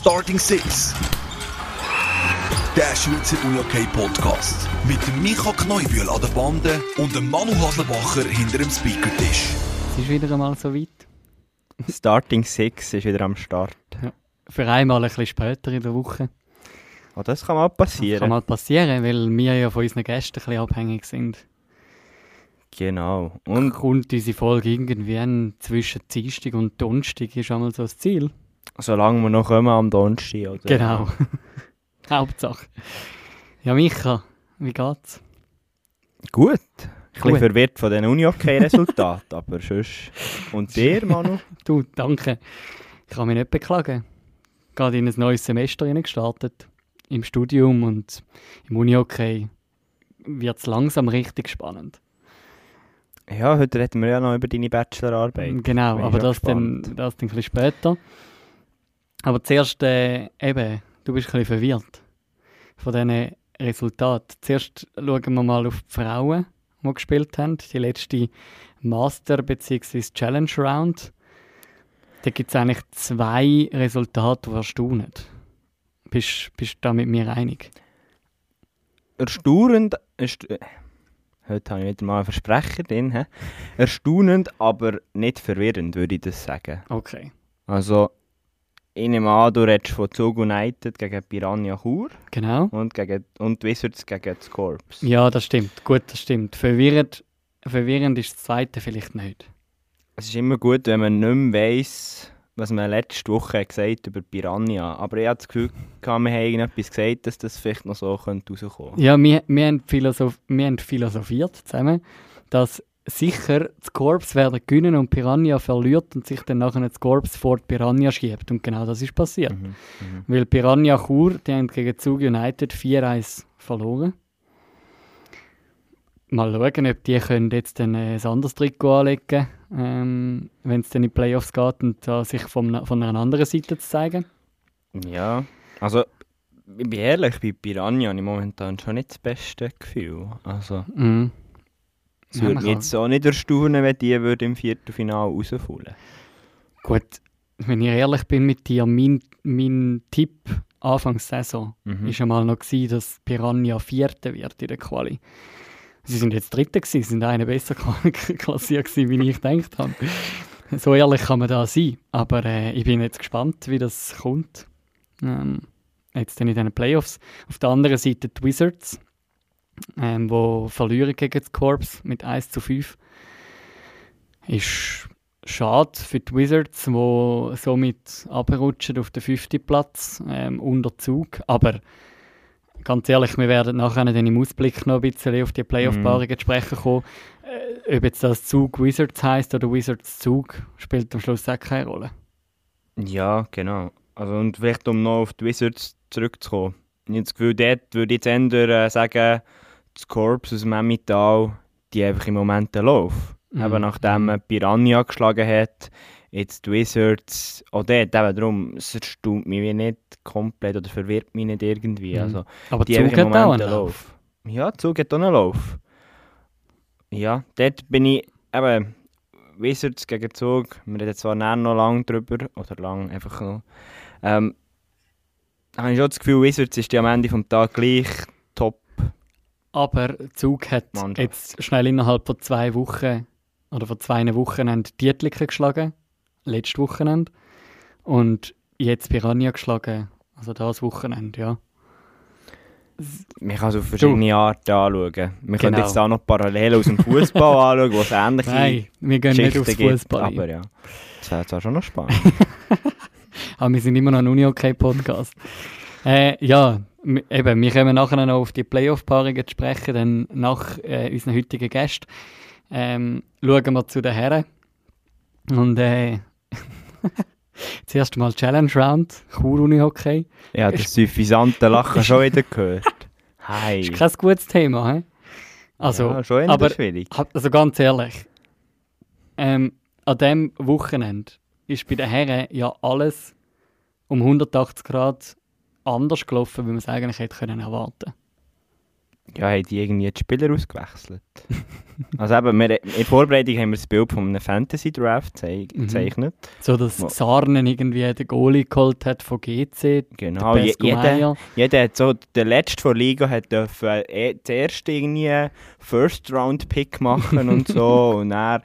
Starting Six. Der Schweizer Unihockey Podcast. Mit dem Micha Kneubühl an der Bande und dem Manu Haslebacher hinter dem Speakertisch. Es ist wieder einmal so weit. Starting Six ist wieder am Start. Für einmal ein bisschen später in der Woche. Oh, das kann mal Das passieren. kann mal passieren, weil wir ja von unseren Gästen ein bisschen abhängig sind. Genau. Und kommt unsere Folge irgendwie zwischen Dienstag und Donnerstag ist einmal so das Ziel. Solange wir noch kommen am Donnerstag. Oder? Genau. Hauptsache. Ja, Micha, wie geht's? Gut. Ein bisschen verwirrt von den Uni-Hockey-Resultaten, aber sonst... Und dir, Manu? Du, danke. Ich kann mich nicht beklagen. Gerade in ein neues Semester gestartet. Im Studium und im Unihockey wird es langsam richtig spannend. Ja, heute reden wir ja noch über deine Bachelorarbeit. Genau, aber das dann, das dann ein bisschen später. Aber zuerst, äh, eben, du bist ein bisschen verwirrt von diesen Resultaten. Zuerst schauen wir mal auf die Frauen, die gespielt haben. Die letzte Master- bzw. Challenge Round. Da gibt es eigentlich zwei Resultate, die erstaunen. Bist, bist du da mit mir einig? Erstaunend... Erst äh, heute habe ich wieder mal einen Versprecher drin. Erstaunend, aber nicht verwirrend, würde ich das sagen. Okay. Also, ich nehme an, du redest von Zug United gegen Piranha Chur Genau. und, gegen, und Wizards gegen das Corps. Ja, das stimmt. Gut, das stimmt. Verwirrend, verwirrend ist das zweite vielleicht nicht. Es ist immer gut, wenn man nicht mehr weiss, was man letzte Woche gesagt hat über Piranha. Aber ich habe das Gefühl, wir haben irgendetwas gesagt, dass das vielleicht noch so könnte rauskommen Ja, wir, wir, haben philosoph wir haben philosophiert zusammen, dass sicher das Korps werden gewinnen und Piranha verliert und sich dann nachher das Korps vor die Piranha schiebt. Und genau das ist passiert. Mhm. Mhm. Weil Piranha Chur, die haben gegen Zug United 4-1 verloren. Mal schauen, ob die können jetzt dann äh, ein anderes Trikot anlegen ähm, wenn es dann in die Playoffs geht und da sich von, von einer anderen Seite zu zeigen. Ja, also, ich bin ehrlich, bei Piranha habe ich momentan schon nicht das beste Gefühl. Also, Mhm. Es würde mich jetzt auch nicht erstaunen, wenn die würde im Viertelfinale rausfallen Gut, wenn ich ehrlich bin mit dir, mein, mein Tipp Anfangs Saison Mhm. ist einmal noch gewesen, dass Piranha Vierte wird in der Quali. Sie sind jetzt Dritte gewesen, sind eine besser klassiert gewesen, wie ich gedacht habe. So ehrlich kann man da sein, aber äh, ich bin jetzt gespannt, wie das kommt. Ähm, jetzt dann in den Playoffs. Auf der anderen Seite die Wizards, ähm, wo verlieren gegen das Corps mit 1 zu 5. Ist schade für die Wizards, die somit abrutschen auf den fünften Platz ähm, unter Zug. Aber ganz ehrlich, wir werden nachher dann im Ausblick noch ein bisschen auf die Playoff-Paarungen zu sprechen kommen. Äh, ob jetzt das Zug Wizards heisst oder Wizards Zug, spielt am Schluss auch keine Rolle. Ja, genau. Also, und vielleicht um noch auf die Wizards zurückzukommen. Ich habe das Gefühl, dort würde ich jetzt eher äh, sagen, das Corps aus dem Emmental, die einfach im Moment einen Lauf. Mhm. Eben nachdem man Piranha geschlagen hat, jetzt die Wizards, auch dort, eben darum, es erstaunt mich nicht komplett oder verwirrt mich nicht irgendwie. Mhm. Also, Aber die Zug hat auch einen einen Lauf. ja, Zug hat auch einen Lauf. Ja, dort bin ich eben Wizards gegen Zug. Wir reden zwar näher noch lang drüber, oder lang einfach noch. Ähm, habe ich schon das Gefühl, Wizards ist die am Ende des Tages gleich. Aber Zug hat Mannschaft. jetzt schnell innerhalb von zwei Wochen oder von zwei Wochenende Dietliken geschlagen. Letztes Wochenende. Und jetzt Piranha geschlagen. Also das Wochenende, ja. Man kann es auf verschiedene Arten anschauen. Wir können Genau. jetzt auch noch Parallelen aus dem Fußball anschauen, wo es ähnliche Nein, wir gehen nicht Geschichten aufs gibt. Fußball. Aber Aber, ja, das wäre zwar schon noch spannend. wir sind immer noch ein Uni-OK-Podcast. äh, ja, eben, wir kommen nachher noch auf die Playoff-Paarungen zu sprechen, dann nach äh, unseren heutigen Gästen. Ähm, schauen wir zu den Herren. Und äh, zuerst mal Challenge Round, Chur Uni-Hockey. ja, das suffisante Lachen schon wieder gehört. Hi. Ist kein gutes Thema, hä? Also, ja, schon aber schwierig. also ganz ehrlich, ähm, an diesem Wochenende ist bei den Herren ja alles um 180 Grad anders gelaufen, wie man es eigentlich hätte können erwarten Ja, haben die irgendwie die Spieler ausgewechselt? also eben, wir, in der Vorbereitung haben wir das Bild von einem Fantasy-Draft Mhm. gezeichnet. So, dass Wo- Sarnen irgendwie den Goalie geholt hat von GC. Genau, je, jeder, jeder hat so, der letzte von Liga hat dürfen, eh, zuerst irgendwie First-Round-Pick machen und so und dann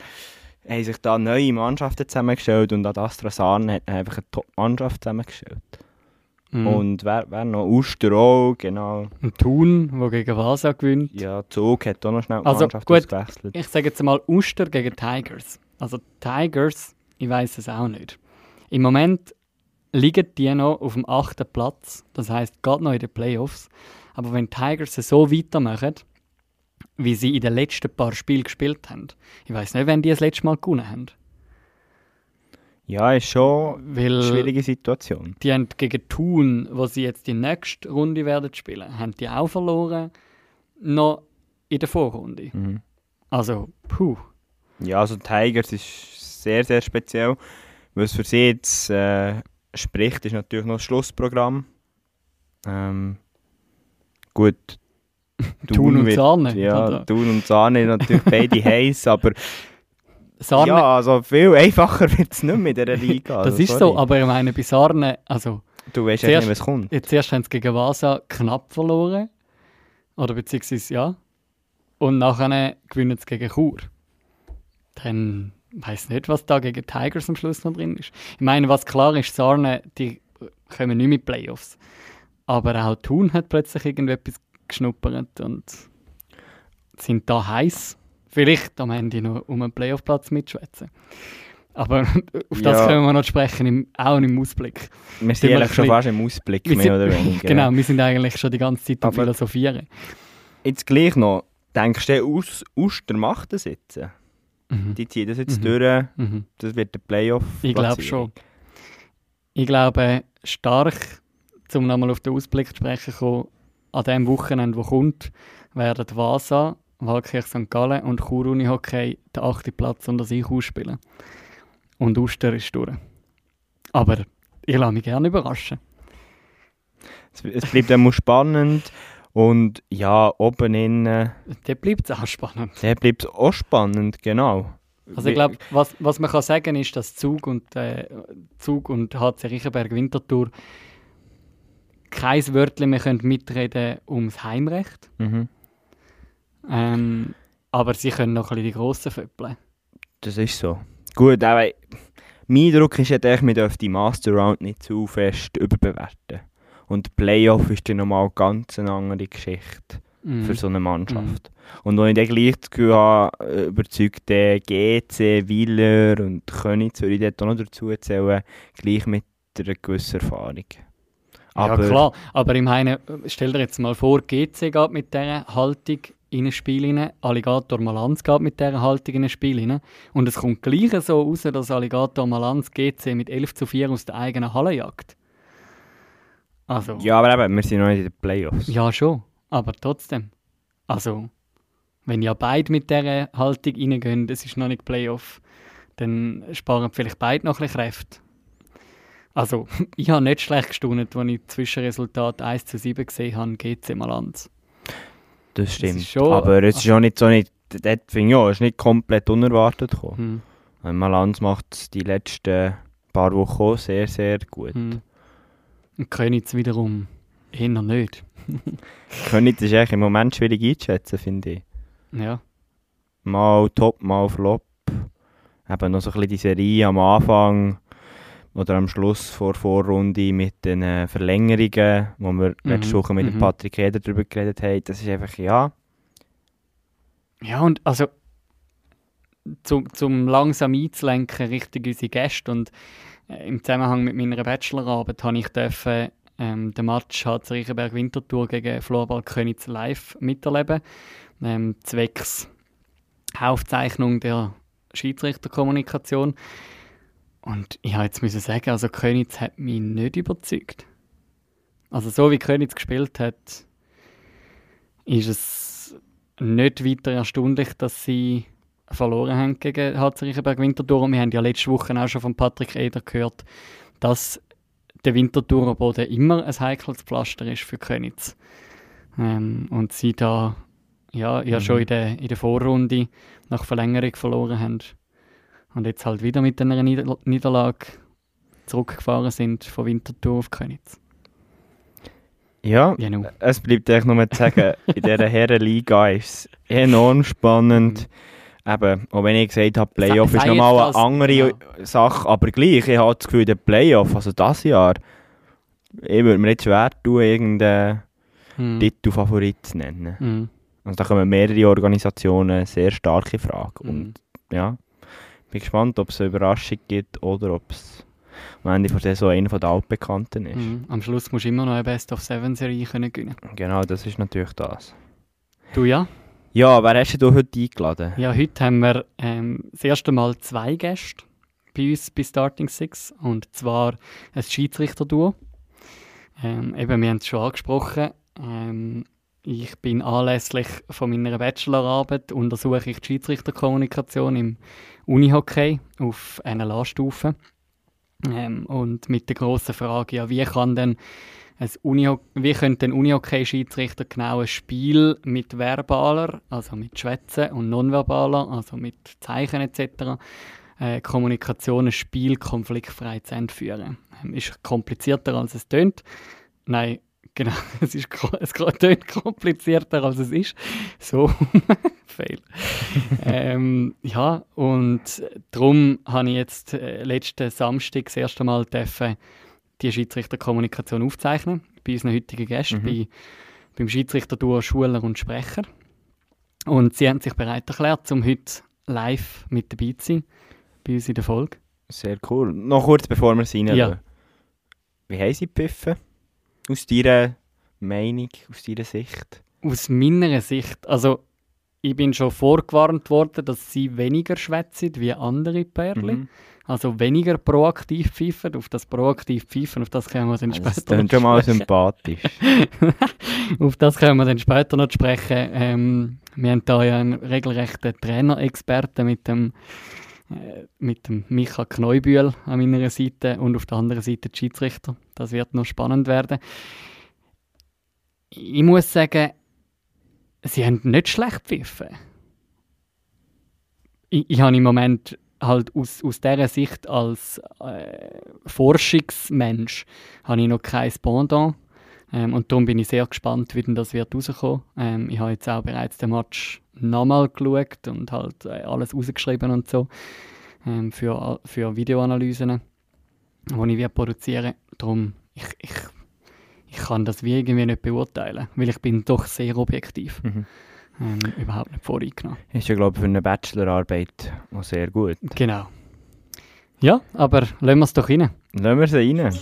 haben sich da neue Mannschaften zusammengestellt und an Astra Sarnen hat einfach eine Top-Mannschaft zusammengestellt. Mhm. Und wer, wer noch? Uster auch, genau. Und Thun, der gegen Vasa gewinnt. Ja, Zug hat auch noch schnell die Also, Mannschaft gut. ausgewechselt. Ich sage jetzt mal Uster gegen Tigers. Also Tigers, ich weiß es auch nicht. Im Moment liegen die noch auf dem achten Platz, das heißt gerade noch in den Playoffs. Aber wenn die Tigers es so weitermachen, wie sie in den letzten paar Spielen gespielt haben, ich weiß nicht, wenn die das letzte Mal gewonnen haben. Ja, ist schon Weil eine schwierige Situation. die haben gegen Thun, wo sie jetzt die nächste Runde werden spielen, haben die auch verloren, noch in der Vorrunde. Mhm. Also, puh. Ja, also Tigers ist sehr, sehr speziell. Was für sie jetzt äh, spricht, ist natürlich noch das Schlussprogramm. Ähm, gut. Thun und wird- Sahne, Ja, oder? Thun und Sahne natürlich beide heiß, aber Sarne, ja, also viel einfacher wird es nicht mehr in dieser Liga. das also, ist so, aber ich meine, bei Sarne, also Du weißt eigentlich nicht, was kommt. jetzt erst haben sie gegen Vasa knapp verloren. Oder beziehungsweise ja. Und nachher gewinnen sie gegen Chur. Dann weiß nicht, was da gegen Tigers am Schluss noch drin ist. Ich meine, was klar ist, Sarne, die kommen nicht mit Playoffs. Aber auch Thun hat plötzlich irgendetwas geschnuppert und sind da heiß. Vielleicht am Ende noch um einen Playoff-Platz mitschwätzen. Aber auf das Ja. können wir noch sprechen, im, auch im Ausblick. Wir sind eigentlich schon fast im Ausblick, mehr sind- oder weniger. Genau, wir sind eigentlich schon die ganze Zeit am Aber- Philosophieren. Jetzt gleich noch, denkst du, Us Uster macht das jetzt? Mhm. Die ziehen das jetzt Mhm. durch, Mhm. das wird der Playoff. Ich glaube schon. Ich glaube stark, um nochmal auf den Ausblick zu sprechen kommen, an dem Wochenende, wo kommt, werden Vasa, Waldkirch St. Gallen und Chur Unihockey den achten Platz unter sich ausspielen. Und Uster ist durch. Aber ich lasse mich gerne überraschen. Es, es bleibt immer spannend und ja, oben innen, Dann bleibt es auch spannend. der bleibt auch spannend, genau. Also ich glaube, was, was man kann sagen ist, dass Zug und, äh, Zug und HC Riechenberg Winterthur kein Wörtchen mehr können mitreden ums Heimrecht. Mhm. Ähm, aber sie können noch ein bisschen die Grossen föppeln. Das ist so. Gut, aber mein Eindruck ist ja, man dürfte die Master Round nicht zu fest überbewerten. Und Playoff ist dann nochmal ganz eine andere Geschichte Mhm. für so eine Mannschaft. Und wenn ich dann gleich das Gefühl habe, äh, überzeugt der GC, Wieler und Königs, würde ich dort auch noch dazu zählen, gleich mit einer gewissen Erfahrung. Aber ja klar, aber ich meine, stell dir jetzt mal vor, GC geht mit dieser Haltung in ein Spiel rein, Alligator Malanz geht mit dieser Haltung in ein Spiel rein und es kommt gleich so raus, dass Alligator Malanz GC mit 11 zu 4 aus der eigenen Halle jagt. Also, Ja, aber eben, wir sind noch nicht in den Playoffs. ja schon, aber trotzdem. Also, wenn ja beide mit dieser Haltung reingehen, es ist noch nicht Playoff, dann sparen vielleicht beide noch ein bisschen Kräfte. Also, ich habe nicht schlecht gestaunt, als ich Zwischenresultat 1 zu 7 gesehen habe, GC Malanz. Das stimmt. ist schon- aber es ist auch nicht so nicht, dort finde ich auch, es ist nicht komplett unerwartet gekommen. Hm. Malanz macht es die letzten paar Wochen auch sehr, sehr gut. Hm. Und Königs wiederum eher nicht. Königs ist eigentlich im Moment schwierig einzuschätzen, finde ich. Ja. Mal top, mal flop. Eben noch so ein bisschen die Serie am Anfang oder am Schluss vor Vorrunde mit den äh, Verlängerungen, wo wir Mhm, letzte Woche mit dem mhm. Patrick Eder darüber geredet haben. Das ist einfach, ja, Ja, und also zum, zum langsam einzulenken Richtung unsere Gäste und äh, im Zusammenhang mit meiner Bachelorarbeit habe ich dürfen, ähm, den Match HC Riechenberg Winterthur gegen Florball Königs live miterleben, ähm, zwecks Aufzeichnung der Schiedsrichterkommunikation. Und ich habe jetzt müssen sagen, also Königs hat mich nicht überzeugt. Also so wie Königs gespielt hat, ist es nicht weiter erstaunlich, dass sie verloren haben gegen HC Riechenberg Winterthur. Und wir haben ja letzte Woche auch schon von Patrick Eder gehört, dass der Winterthurer Boden immer ein heikles Pflaster ist für Königs. Ähm, und sie da ja, ja Mhm. schon in der, in der Vorrunde nach Verlängerung verloren haben. Und jetzt halt wieder mit einer Nieder Niederlage zurückgefahren sind von Winterthur auf Königs. Ja, Genau. es bleibt eigentlich nur zu sagen, in dieser Herrenliga ist es enorm spannend. Eben, auch wenn ich gesagt habe, Playoff Sei- ist sei nochmal jetzt eine andere ja. Sache, aber gleich, ich habe das Gefühl, der Playoff, also das Jahr, ich würde mir jetzt schwer tun, irgendeinen Mhm. Titelfavorit zu nennen. Mhm. Also da kommen mehrere Organisationen sehr stark in Frage. Mhm. Und ja, bin gespannt, ob es eine Überraschung gibt oder ob es am Ende von der Saison einer der Altbekannten ist. Mhm. Am Schluss musst du immer noch eine Best-of-Seven-Serie können gewinnen Genau, das ist natürlich das. Du ja? Ja, wer hast du heute eingeladen? Ja, heute haben wir ähm, das erste Mal zwei Gäste bei uns bei Starting Six. Und zwar ein Schiedsrichter-Duo. Ähm, eben, wir haben es schon angesprochen. Ähm, ich bin anlässlich von meiner Bachelorarbeit untersuche ich die Schiedsrichterkommunikation im Unihockey auf NLA-Stufe. Ähm, und mit der grossen Frage, ja, wie kann denn ein Uniho wie könnte ein Unihockey-Schiedsrichter genau ein Spiel mit verbaler, also mit Schwätzen und nonverbaler, also mit Zeichen etc., äh, Kommunikation, ein Spiel konfliktfrei zu Ende führen? Ähm, ist komplizierter als es tönt. Nein, genau, es, ist, es tönt komplizierter als es ist. So, fail. ähm, ja, und darum habe ich jetzt äh, letzten Samstag das erste Mal dürfen, die Schiedsrichterkommunikation aufzeichnen, bei unseren heutigen Gästen, Mhm. bei, beim Schiedsrichterduo Schuler und Sprecher. Und sie haben sich bereit erklärt, um heute live mit dabei zu sein, bei uns in der Folge. Sehr cool. Noch kurz, bevor wir es reinlassen. Ja. Wie haben sie gepfiffen? Aus deiner Meinung, aus deiner Sicht? Aus meiner Sicht, also ich bin schon vorgewarnt worden, dass sie weniger schwätzen wie andere Pärchen. Mhm. Also weniger proaktiv pfeifen. Auf das proaktiv pfeifen, auf das können wir dann Also, das später klingt noch schon mal sympathisch. Auf das können wir dann später noch sprechen. Ähm, wir haben da ja einen regelrechten Trainerexperten mit dem, äh, mit dem Micha Kneubühl an meiner Seite und auf der anderen Seite die Schiedsrichter. Das wird noch spannend werden. Ich muss sagen, sie haben nicht schlecht gepfiffen. Ich, ich habe im Moment halt aus, aus dieser Sicht als äh, Forschungsmensch habe ich noch kein Pendant. Ähm, und darum bin ich sehr gespannt, wie denn das wird rauskommen. Ähm, ich habe jetzt auch bereits den Match nochmal geschaut und halt äh, alles rausgeschrieben und so ähm, für, für Videoanalysen, die ich produzieren Darum, ich, ich, ich kann das wie irgendwie nicht beurteilen, weil ich bin doch sehr objektiv. Mhm. Ähm, überhaupt nicht voreingenommen. Ist ja, glaube ich, für eine Bachelorarbeit auch sehr gut. Genau. Ja, aber lassen wir es doch rein. Lassen wir sie rein.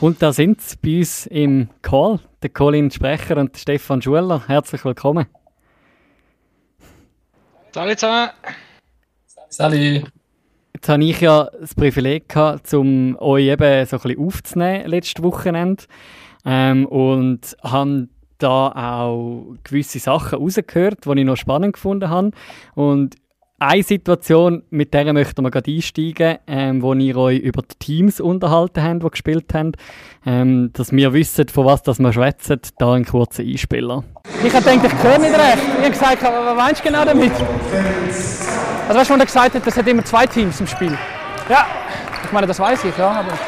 Und da sind sie bei uns im Call, der Colin Sprecher und der Stefan Schuler. Herzlich willkommen. Salut zusammen. Salut. Jetzt habe ich ja das Privileg gehabt, um euch eben so ein bisschen aufzunehmen letztes Wochenende. Ähm, und habe da auch gewisse Sachen rausgehört, die ich noch spannend gefunden habe. Und eine Situation, mit der möchten wir gerade einsteigen, ähm, wo ihr euch über die Teams unterhalten habt, die gespielt haben. Ähm, dass wir wissen, von was wir schwätzen, da ein kurzer Einspieler. Ich habe gedacht, ich höre nicht recht. Ich habe gesagt, was meinst du genau damit? Also weißt du, wenn er gesagt hat, es hat immer zwei Teams im Spiel. Ja, ich meine, das weiß ich, ja, aber...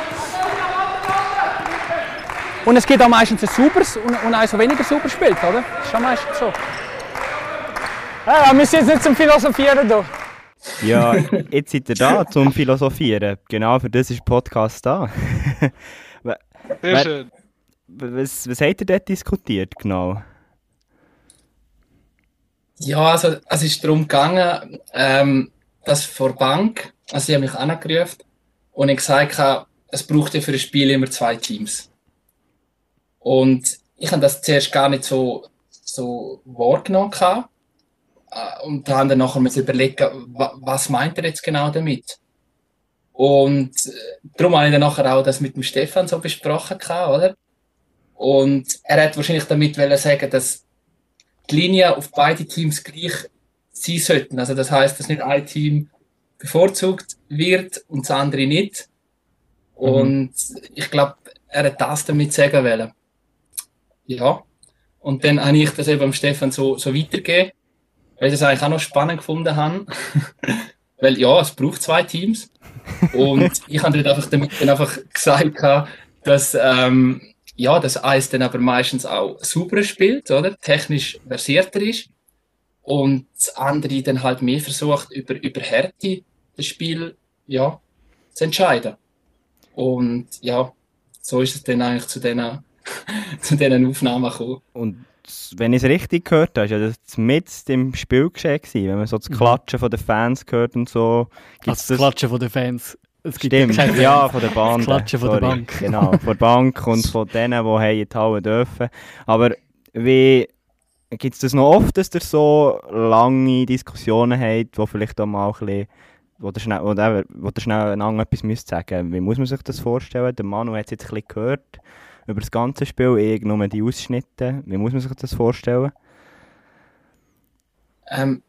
Und es gibt auch meistens ein sauberes und, und eins, das weniger sauber spielt, oder? Das ist schon meistens so. Ja, wir müssen jetzt nicht zum Philosophieren hier. Ja, jetzt seid ihr da zum Philosophieren. Genau für das ist der Podcast da. Sehr Wer- schön. was, was habt ihr dort diskutiert genau? Ja, also es ist darum gegangen, ähm, dass vor der Bank, also sie haben mich angerufen und ich gesagt habe, es braucht ja für ein Spiel immer zwei Teams. Und ich habe das zuerst gar nicht so, so wahrgenommen gehabt. Äh, und da haben dann nachher müssen überlegen, wa- was meint er jetzt genau damit? Und äh, darum habe ich dann nachher auch das mit dem Stefan so besprochen oder? Und er hat wahrscheinlich damit wollen sagen, dass die Linie auf beide Teams gleich sein sollten. Also das heißt, dass nicht ein Team bevorzugt wird und das andere nicht. Und ich glaube, er hat das damit sagen wollen. ja. Und dann habe ich das eben am Stefan so, so weitergegeben, weil ich das eigentlich auch noch spannend gefunden habe. weil ja, es braucht zwei Teams. Und ich habe einfach damit dann einfach gesagt, dass, ähm, ja, das eins dann aber meistens auch sauberer spielt, oder? Technisch versierter ist. Und das andere dann halt mehr versucht, über, über Härte das Spiel, ja, zu entscheiden. Und ja, so ist es dann eigentlich zu diesen, zu diesen Aufnahmen gekommen. Und wenn ich es richtig gehört habe, ist ja das mit im Spiel geschehen, wenn man so das mhm. Klatschen von den Fans hört und so. Gibt's also das Klatschen von den Fans. Es Stimmt, ja, von der Bahn. Das Klatschen von der Bank. Genau, von der Bank und von denen, die in die Halle dürfen. Aber wie gibt es das noch oft, dass ihr so lange Diskussionen habt, wo vielleicht auch mal ein bisschen wo ihr schnell, wo der, wo der schnell etwas müsst sagen Wie muss man sich das vorstellen? Der Manu hat es jetzt ein bisschen gehört über das ganze Spiel, ich nur die Ausschnitte. Wie muss man sich das vorstellen? Ähm,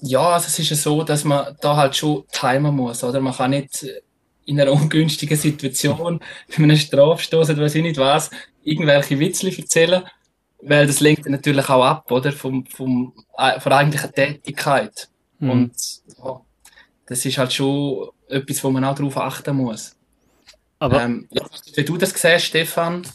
ja, also es ist ja so, dass man da halt schon timen muss, oder? Man kann nicht in einer ungünstigen Situation, wenn man einen Strafstoß oder weiß ich nicht was, irgendwelche Witzli erzählen, weil das lenkt natürlich auch ab, oder? Vom, vom, äh, von der eigentlichen Tätigkeit. Mhm. Und ja, das ist halt schon etwas, wo man auch darauf achten muss. Aber ähm, ja, wie du das siehst, Stefan?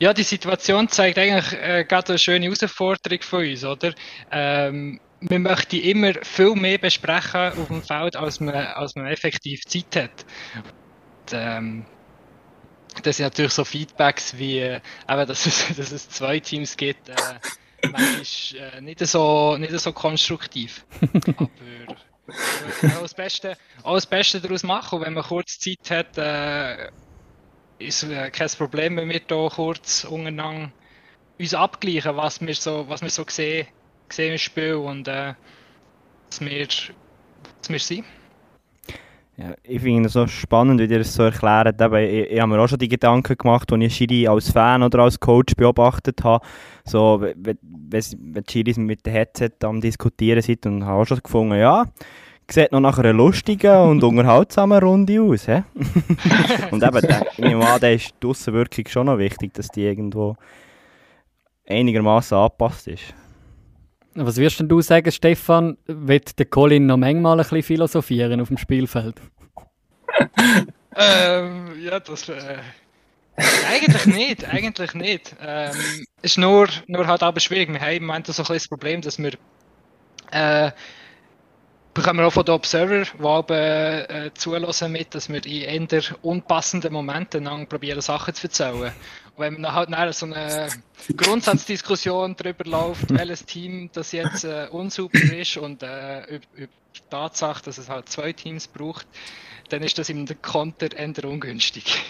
Ja, die Situation zeigt eigentlich äh, gerade eine schöne Herausforderung von uns, oder? Ähm, man möchte immer viel mehr besprechen auf dem Feld, als man, als man effektiv Zeit hat. Und, ähm, das sind natürlich so Feedbacks wie, äh, eben, dass, es, dass es zwei Teams gibt, äh, manchmal äh, nicht, so, nicht so konstruktiv. Aber auch das Beste, auch das Beste daraus machen. Und wenn man kurz Zeit hat, äh, ist äh, kein Problem, wenn wir hier kurz untereinander uns abgleichen, was wir so, was wir so sehen, sehen im Spiel und äh, was, wir, was wir sind. Ja, ich finde es so spannend, wie ihr es so erklärt. Eben, ich, ich habe mir auch schon die Gedanken gemacht, als ich Schiri als Fan oder als Coach beobachtet habe. So, wenn, wenn die Schiris mit dem Headset am Diskutieren sind und habe auch schon gefunden, ja, sieht noch nach einer lustigen und unterhaltsamen Runde aus. He? und eben, der, ich nehme an, da ist die Aussenwirkung schon noch wichtig, dass die irgendwo einigermaßen angepasst ist. Was wirst denn du sagen, Stefan? Wird der Colin noch manchmal ein bisschen philosophieren auf dem Spielfeld? ähm, ja, das. Äh, eigentlich nicht, eigentlich nicht. Ähm, ist nur, nur halt aber schwierig. Wir haben im Moment so ein das Problem, dass wir. Äh, bekommen wir auch von den Observer, die äh, zulassen mit, dass wir in eher unpassenden Momenten dann probieren, Sachen zu erzählen wenn man halt nachher so eine Grundsatzdiskussion darüber läuft, welches Team das jetzt äh, unsuper ist und äh, über, über, die Tatsache, dass es halt zwei Teams braucht, dann ist das im Konter eher ungünstig.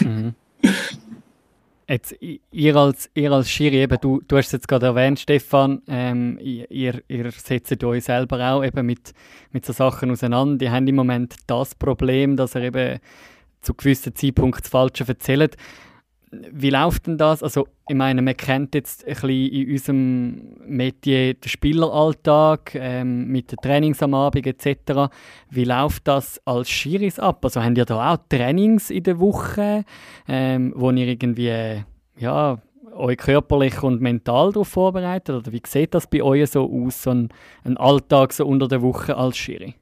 Mhm. Jetzt, ihr als, ihr als Schiri, eben, du, du hast es jetzt gerade erwähnt, Stefan, ähm, ihr, ihr setzt euch selber auch eben mit, mit so Sachen auseinander. Die haben im Moment das Problem, dass ihr eben zu gewissen Zeitpunkten das Falsche erzählt wie läuft denn das? Also, ich meine, man kennt jetzt ein bisschen in unserem Metier den Spieleralltag ähm, mit den Trainings am Abend etc. Wie läuft das als Schiris ab? Also, habt ihr da auch Trainings in der Woche, ähm, wo ihr irgendwie ja, euch körperlich und mental darauf vorbereitet? Oder wie sieht das bei euch so aus, so ein, ein Alltag so unter der Woche als Schiri?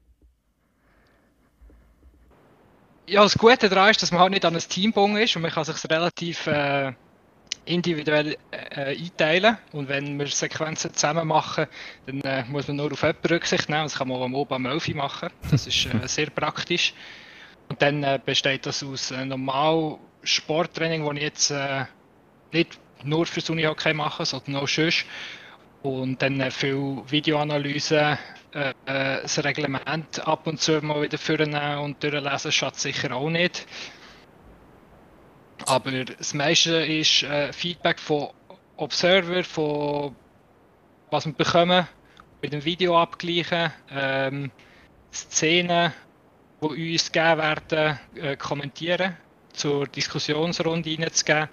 Ja, das Gute daran ist, dass man halt nicht an ein Team gebunden ist und man kann sich relativ äh, individuell äh, einteilen. Und wenn wir Sequenzen zusammen machen, dann äh, muss man nur auf jemanden Rücksicht nehmen. Das kann man auch am Oben am Elfi machen. Das ist äh, sehr praktisch. Und dann äh, besteht das aus äh, normal Sporttraining, das ich jetzt äh, nicht nur fürs Unihockey mache, sondern auch sonst. Und dann viel Videoanalyse, äh, äh, das Reglement ab und zu mal wieder vornehmen und durchlesen schadet sicher auch nicht. Aber das meiste ist äh, Feedback von Observer, von was wir bekommen, mit dem Video abgleichen, ähm, Szenen, die uns gegeben werden, äh, kommentieren, zur Diskussionsrunde reinzugeben,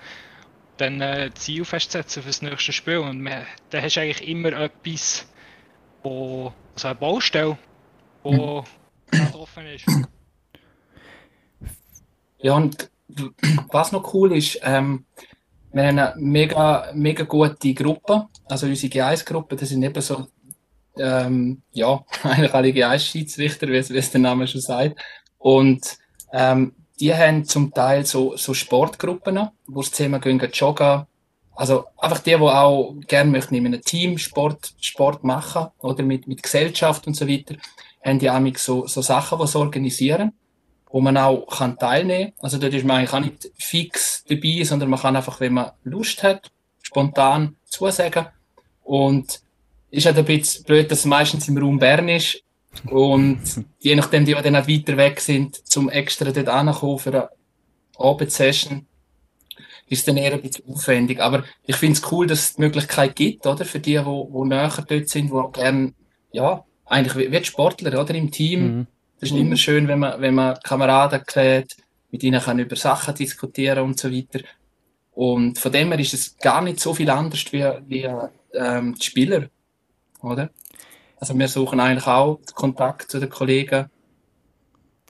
dann äh, Ziel festsetzen für das nächste Spiel. Und man, dann hast du eigentlich immer etwas, wo also eine Baustelle, die mhm. offen ist. Ja, und was noch cool ist, ähm, wir haben eine mega, mega gute Gruppe. Also unsere G1-Gruppe, das sind eben so, ähm, ja, eigentlich alle G1-Schiedsrichter, wie es der Name schon sagt. Und ähm, die haben zum Teil so, so Sportgruppen, wo sie zusammen gehen, joggen. Also einfach die, die auch gerne möchten in einem Team Sport, Sport machen oder mit, mit Gesellschaft und so weiter, haben die auch so, so Sachen, die sie organisieren wo man auch kann teilnehmen kann. Also dort ist man eigentlich auch nicht fix dabei, sondern man kann einfach, wenn man Lust hat, spontan zusagen. Und ist halt ein bisschen blöd, dass es meistens im Raum Bern ist. Und je nachdem, die, die dann weiter weg sind, zum extra dort ankommen für eine Abendsession, ist dann eher ein bisschen aufwendig. Aber ich finde es cool, dass es die Möglichkeit gibt, oder? Für die, die, die näher dort sind, die gerne, ja, eigentlich wie, wie Sportler, oder? Im Team. Mhm das ist immer schön, wenn man, wenn man Kameraden klärt, mit ihnen kann über Sachen diskutieren und so weiter. Und von dem her ist es gar nicht so viel anders wie, wie ähm, die Spieler, oder? Also wir suchen eigentlich auch Kontakt zu den Kollegen.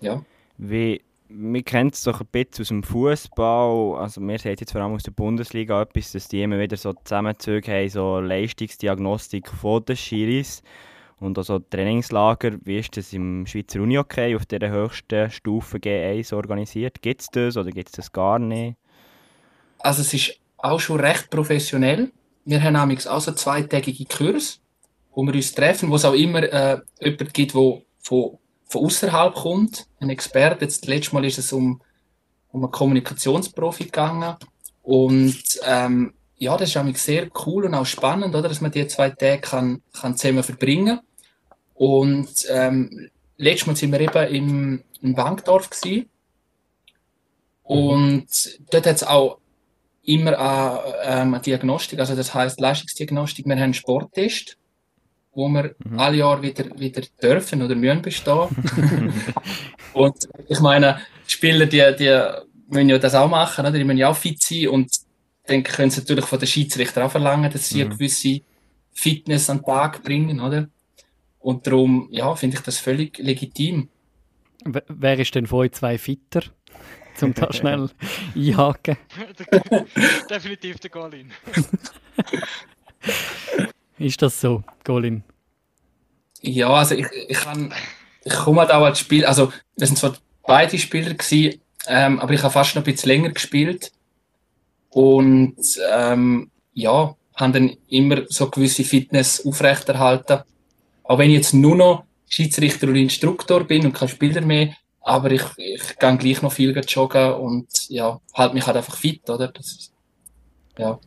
Ja. Wie, wir kennen es doch ein bisschen aus dem Fußball. Also wir sehen jetzt vor allem aus der Bundesliga etwas, dass die immer wieder so Zusammenzüge haben, so Leistungsdiagnostik von den Schiris. Und also Trainingslager, wie ist das im Schweizer Uni-Hockey auf dieser höchsten Stufe G1 organisiert? Gibt es das oder gibt es das gar nicht? Also es ist auch schon recht professionell. Wir haben nämlich auch so zweitägige Kurs, wo wir uns treffen, wo es auch immer äh, jemanden gibt, der von, von außerhalb kommt, ein Experte. Jetzt, letztes Mal ist es um, um einen Kommunikationsprofi gegangen. Und ähm, ja, das ist nämlich sehr cool und auch spannend, oder, dass man die zwei Tage kann, kann zusammen verbringen. Und ähm, letztes Mal sind wir eben im, im Bankdorf gewesen. Und dort hat es auch immer eine, ähm, eine Diagnostik, also das heißt Leistungsdiagnostik. Wir haben einen Sporttest, wo wir mhm. alle Jahre wieder, wieder dürfen oder müssen bestehen. und ich meine, Spieler, die, die müssen ja das auch machen, oder? die müssen ja auch fit sein und dann können sie natürlich von den Schiedsrichter auch verlangen, dass sie mhm. eine gewisse Fitness an den Tag bringen, oder? Und darum, ja, finde ich das völlig legitim. W wer ist denn von euch zwei Fitter? Zum da schnell einhaken. Definitiv der Golin. Ist das so, Golin? Ja, also ich, ich, kann, ich komme halt auch als Spiel, also das sind zwar beide Spieler gewesen, ähm, aber ich habe fast noch ein bisschen länger gespielt und ähm, ja, haben dann immer so gewisse Fitness aufrechterhalten. Auch wenn ich jetzt nur noch Schiedsrichter und Instruktor bin und kein Spieler mehr, aber ich, ich gehe gleich noch viel joggen und ja, halte mich halt einfach fit, oder? Das, ja.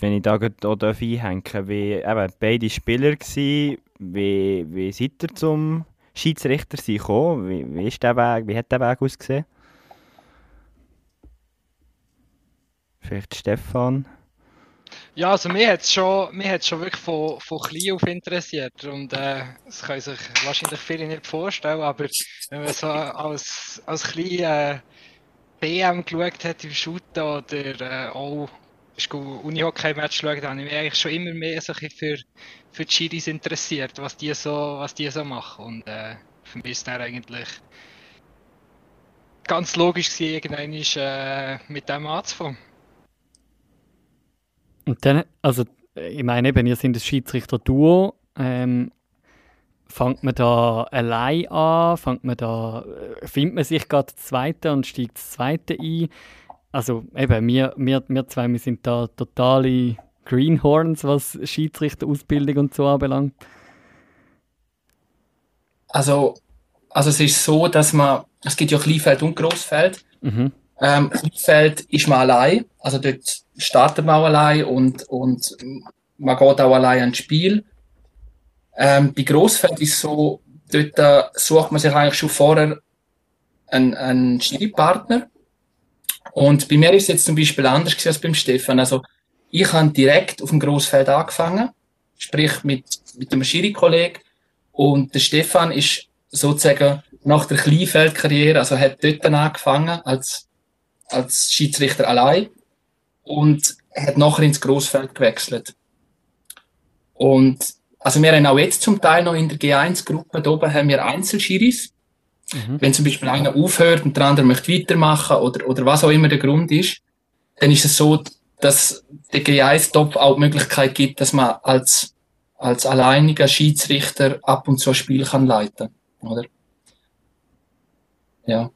Wenn ich da gerade einhängen darf, wie eben beide Spieler waren, wie, wie seid ihr zum Schiedsrichter gekommen? Wie, wie, ist der Weg, wie hat der Weg ausgesehen? Vielleicht Stefan? Ja, also mir hat es schon, schon wirklich von, von klein auf interessiert und äh, das können sich wahrscheinlich viele nicht vorstellen, aber wenn man so als, als klein äh, BM geschaut hat im Shooten oder äh, auch Uni-Hockey-Match geschaut, habe ich mich eigentlich schon immer mehr so für, für die Schiris interessiert, was die so, was die so machen und äh, für mich ist das eigentlich ganz logisch gewesen, irgendwann äh, mit dem anzufangen. Und dann, also ich meine eben, ihr seid ein Schiedsrichter-Duo. Ähm, fängt man da allein an? Fängt man da, äh, findet man sich gerade das Zweite und steigt das Zweite ein? Also eben, wir, wir, wir zwei, wir sind da totale Greenhorns, was Schiedsrichterausbildung und so anbelangt. Also, also es ist so, dass man, es gibt ja Kleinfeld und Großfeld. Mhm. Ähm, Kleinfeld ist man allein, also dort startet man auch allein und, und man geht auch allein ans Spiel. Ähm, bei Grossfeld ist so, dort äh, sucht man sich eigentlich schon vorher einen, einen Schiri-Partner. Und bei mir ist es jetzt zum Beispiel anders als beim Stefan. Also, ich habe direkt auf dem Grossfeld angefangen, sprich mit, mit einem Schiri-Kollegen. Und der Stefan ist sozusagen nach der Kleinfeldkarriere, also hat dort dann angefangen als, als Schiedsrichter allein und hat nachher ins Grossfeld gewechselt. Und also wir haben auch jetzt zum Teil noch in der G1-Gruppe, da oben haben wir Einzelschiris. Mhm. Wenn zum Beispiel einer aufhört und der andere möchte weitermachen oder, oder was auch immer der Grund ist, dann ist es so, dass der G1-Top auch die Möglichkeit gibt, dass man als, als alleiniger Schiedsrichter ab und zu ein Spiel kann leiten oder? Ja.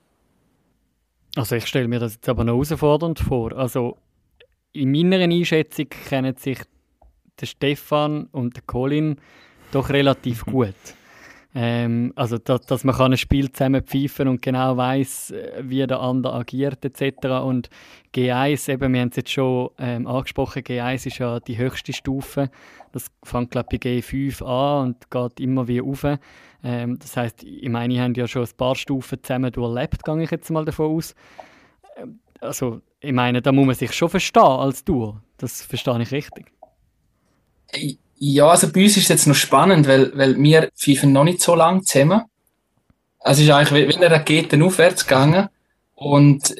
Also ich stelle mir das jetzt aber noch herausfordernd vor. Also in meiner Einschätzung kennen sich der Stefan und der Colin doch relativ gut. Ähm, also, dass, dass man kann ein Spiel zusammen pfeifen und genau weiß, äh, wie der andere agiert etc. Und G1, eben, wir haben es jetzt schon ähm, angesprochen, G1 ist ja die höchste Stufe. Das fängt, glaube ich, bei G5 an und geht immer wieder auf. Ähm, das heißt, ich meine, ich haben ja schon ein paar Stufen zusammen durchlebt, gehe ich jetzt mal davon aus. Ähm, also, ich meine, da muss man sich schon verstehen als Duo. Das verstehe ich richtig. Ja, also bei uns ist es jetzt noch spannend, weil, weil wir pfeifen noch nicht so lange zusammen. Also es ist eigentlich wie eine Rakete aufwärts gegangen. Und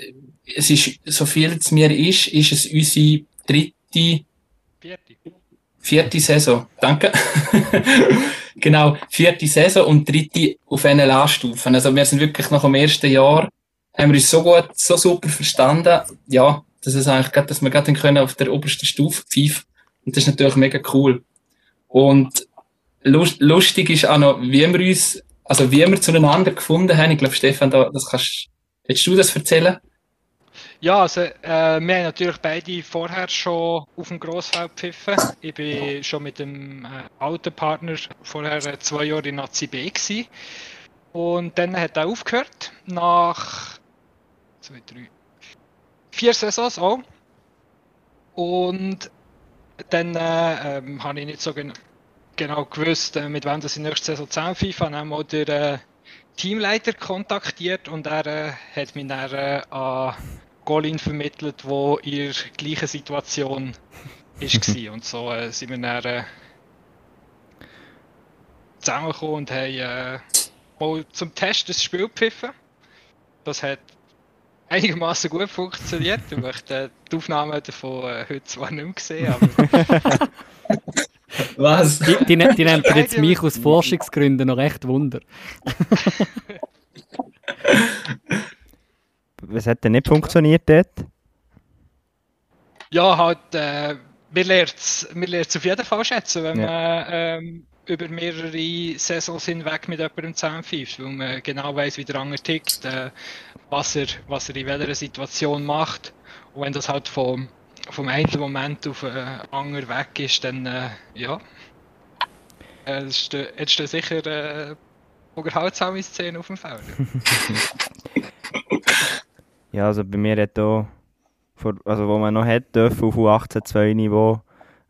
es ist, so viel es mir ist, ist es unsere dritte, vierte, vierte Saison. Danke. genau, vierte Saison und dritte auf NLA-Stufen. Also wir sind wirklich nach dem ersten Jahr, haben wir uns so gut, so super verstanden, ja, dass es eigentlich dass wir gerade können auf der obersten Stufe pfeifen. Und das ist natürlich mega cool. Und lustig ist auch noch, wie wir uns, also wie wir zueinander gefunden haben. Ich glaube, Stefan, da, das kannst, willst du das erzählen? Ja, also äh, wir haben natürlich beide vorher schon auf dem Grossfeld gepfiffen. Ich bin schon mit dem äh, alten Partner vorher äh, zwei Jahre in ACB gewesen. Und dann hat er aufgehört, nach zwei, drei, vier Saisons auch. Und dann äh, ähm, habe ich nicht so gen genau gewusst, äh, mit wem das in nächster Saison zusammenpfeife. Ich habe auch den äh, Teamleiter kontaktiert und er äh, hat mich dann äh, an Colin vermittelt, wo in der gleichen Situation war. und so sind wir dann zusammengekommen und haben mal zum Test das Spiel gepfiffen. Das hat einigermaßen gut funktioniert. Ich möchte die Aufnahmen davon äh, heute zwar nicht mehr sehen, aber. Was? Die, die, die, die nennt jetzt mich aus Forschungsgründen noch recht Wunder. Was hat denn nicht funktioniert dort? Ja, halt, äh, wir lernen es auf jeden Fall schätzen, wenn ja. man ähm, über mehrere Saisons hinweg mit jemandem zusammenpfeift, weil man genau weiß, wie der andere tickt, äh, was, er, was er in welcher Situation macht. Und wenn das halt vom, vom einen Moment auf den äh, anderen weg ist, dann äh, ja. Äh, jetzt steht sicher äh, Ogerhalsam Szene auf dem Feld. ja, also bei mir hat auch, vor, also wo man noch hat dürfen auf U18-2 Niveau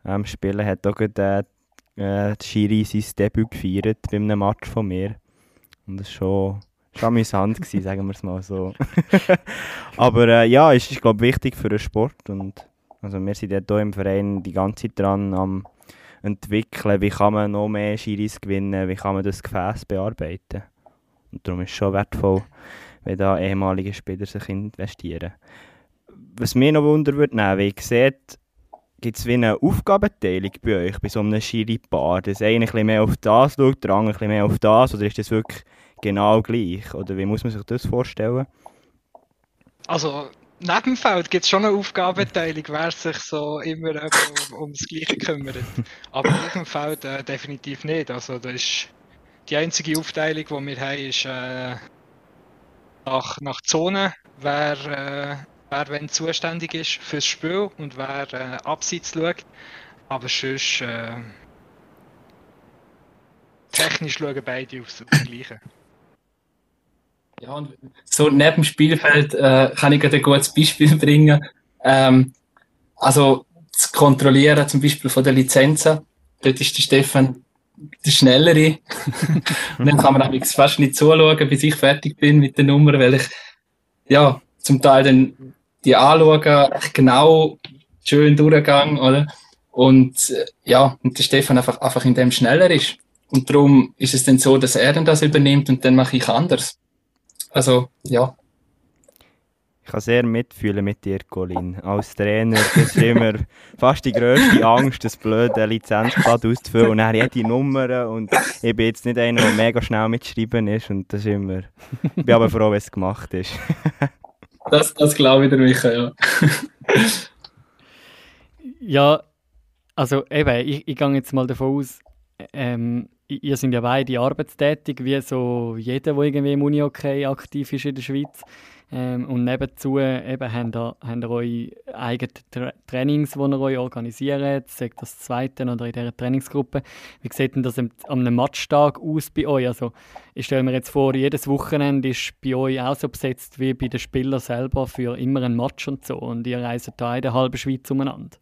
ähm, spielen, hat auch gerade äh, Schiri sein Debüt gefeiert bei einem Match von mir. Und das war schon, schon amüsant, gewesen, sagen wir es mal so. Aber äh, ja, es ist, glaube wichtig für den Sport. Und, also wir sind hier im Verein die ganze Zeit dran am entwickeln, wie kann man noch mehr Schiris gewinnen, wie kann man das Gefäß bearbeiten. Und darum ist es schon wertvoll, wenn da ehemalige Spieler sich investieren. Was mir noch Wunder würde nehmen, wie ihr seht, gibt es wie eine Aufgabenteilung bei euch, bei so einem Schiri-Paar, dass einer ein mehr auf das schaut, der andere ein mehr auf das, oder ist das wirklich genau gleich? Oder wie muss man sich das vorstellen? Also, neben dem Feld gibt es schon eine Aufgabenteilung, wer sich so immer um, um das Gleiche kümmert. Aber auf dem Feld äh, definitiv nicht. Also, das ist die einzige Aufteilung, die wir haben, ist äh, nach, nach Zonen, wer äh, wer wenn zuständig ist fürs Spiel und wer äh, abseits schaut. Aber sonst äh, technisch schauen beide aufs, Gleiche. Ja, und so neben dem Spielfeld äh, kann ich ein gutes Beispiel bringen. Ähm, also zu kontrollieren, zum Beispiel von den Lizenzen. Dort ist der Stefan der Schnellere. und dann kann man auch fast nicht zuschauen, bis ich fertig bin mit der Nummer, weil ich ja zum Teil dann die anschauen, genau schön Durchgang, oder? Und äh, ja, und der Stefan einfach, einfach in dem schneller ist. Und darum ist es dann so, dass er dann das übernimmt und dann mache ich anders. Also, ja. Ich kann sehr mitfühlen mit dir, Colin. Als Trainer, das ist immer fast die grösste Angst, das blöde Lizenzblatt auszufüllen und dann jede Nummer. Und ich bin jetzt nicht einer, der mega schnell mitschreiben ist. Und das ist immer. Ich bin aber froh, wenn es gemacht ist. Das, das glaube ich dir, Micha, ja. Ja, also eben, ich, ich gehe jetzt mal davon aus, ähm, ihr seid ja beide arbeitstätig, wie so jeder, der irgendwie im Uni-Okay aktiv ist in der Schweiz. Ähm, und nebenzu eben, habt, ihr, habt ihr eure eigenen Tra Trainings, die ihr euch organisiert, sagt das zweite oder in dieser Trainingsgruppe. Wie sieht denn das am, Matchtag aus bei euch? Also, ich stelle mir jetzt vor, jedes Wochenende ist bei euch auch so besetzt wie bei den Spielern selber für immer ein Match und so. Und ihr reist da in der halben Schweiz umeinander.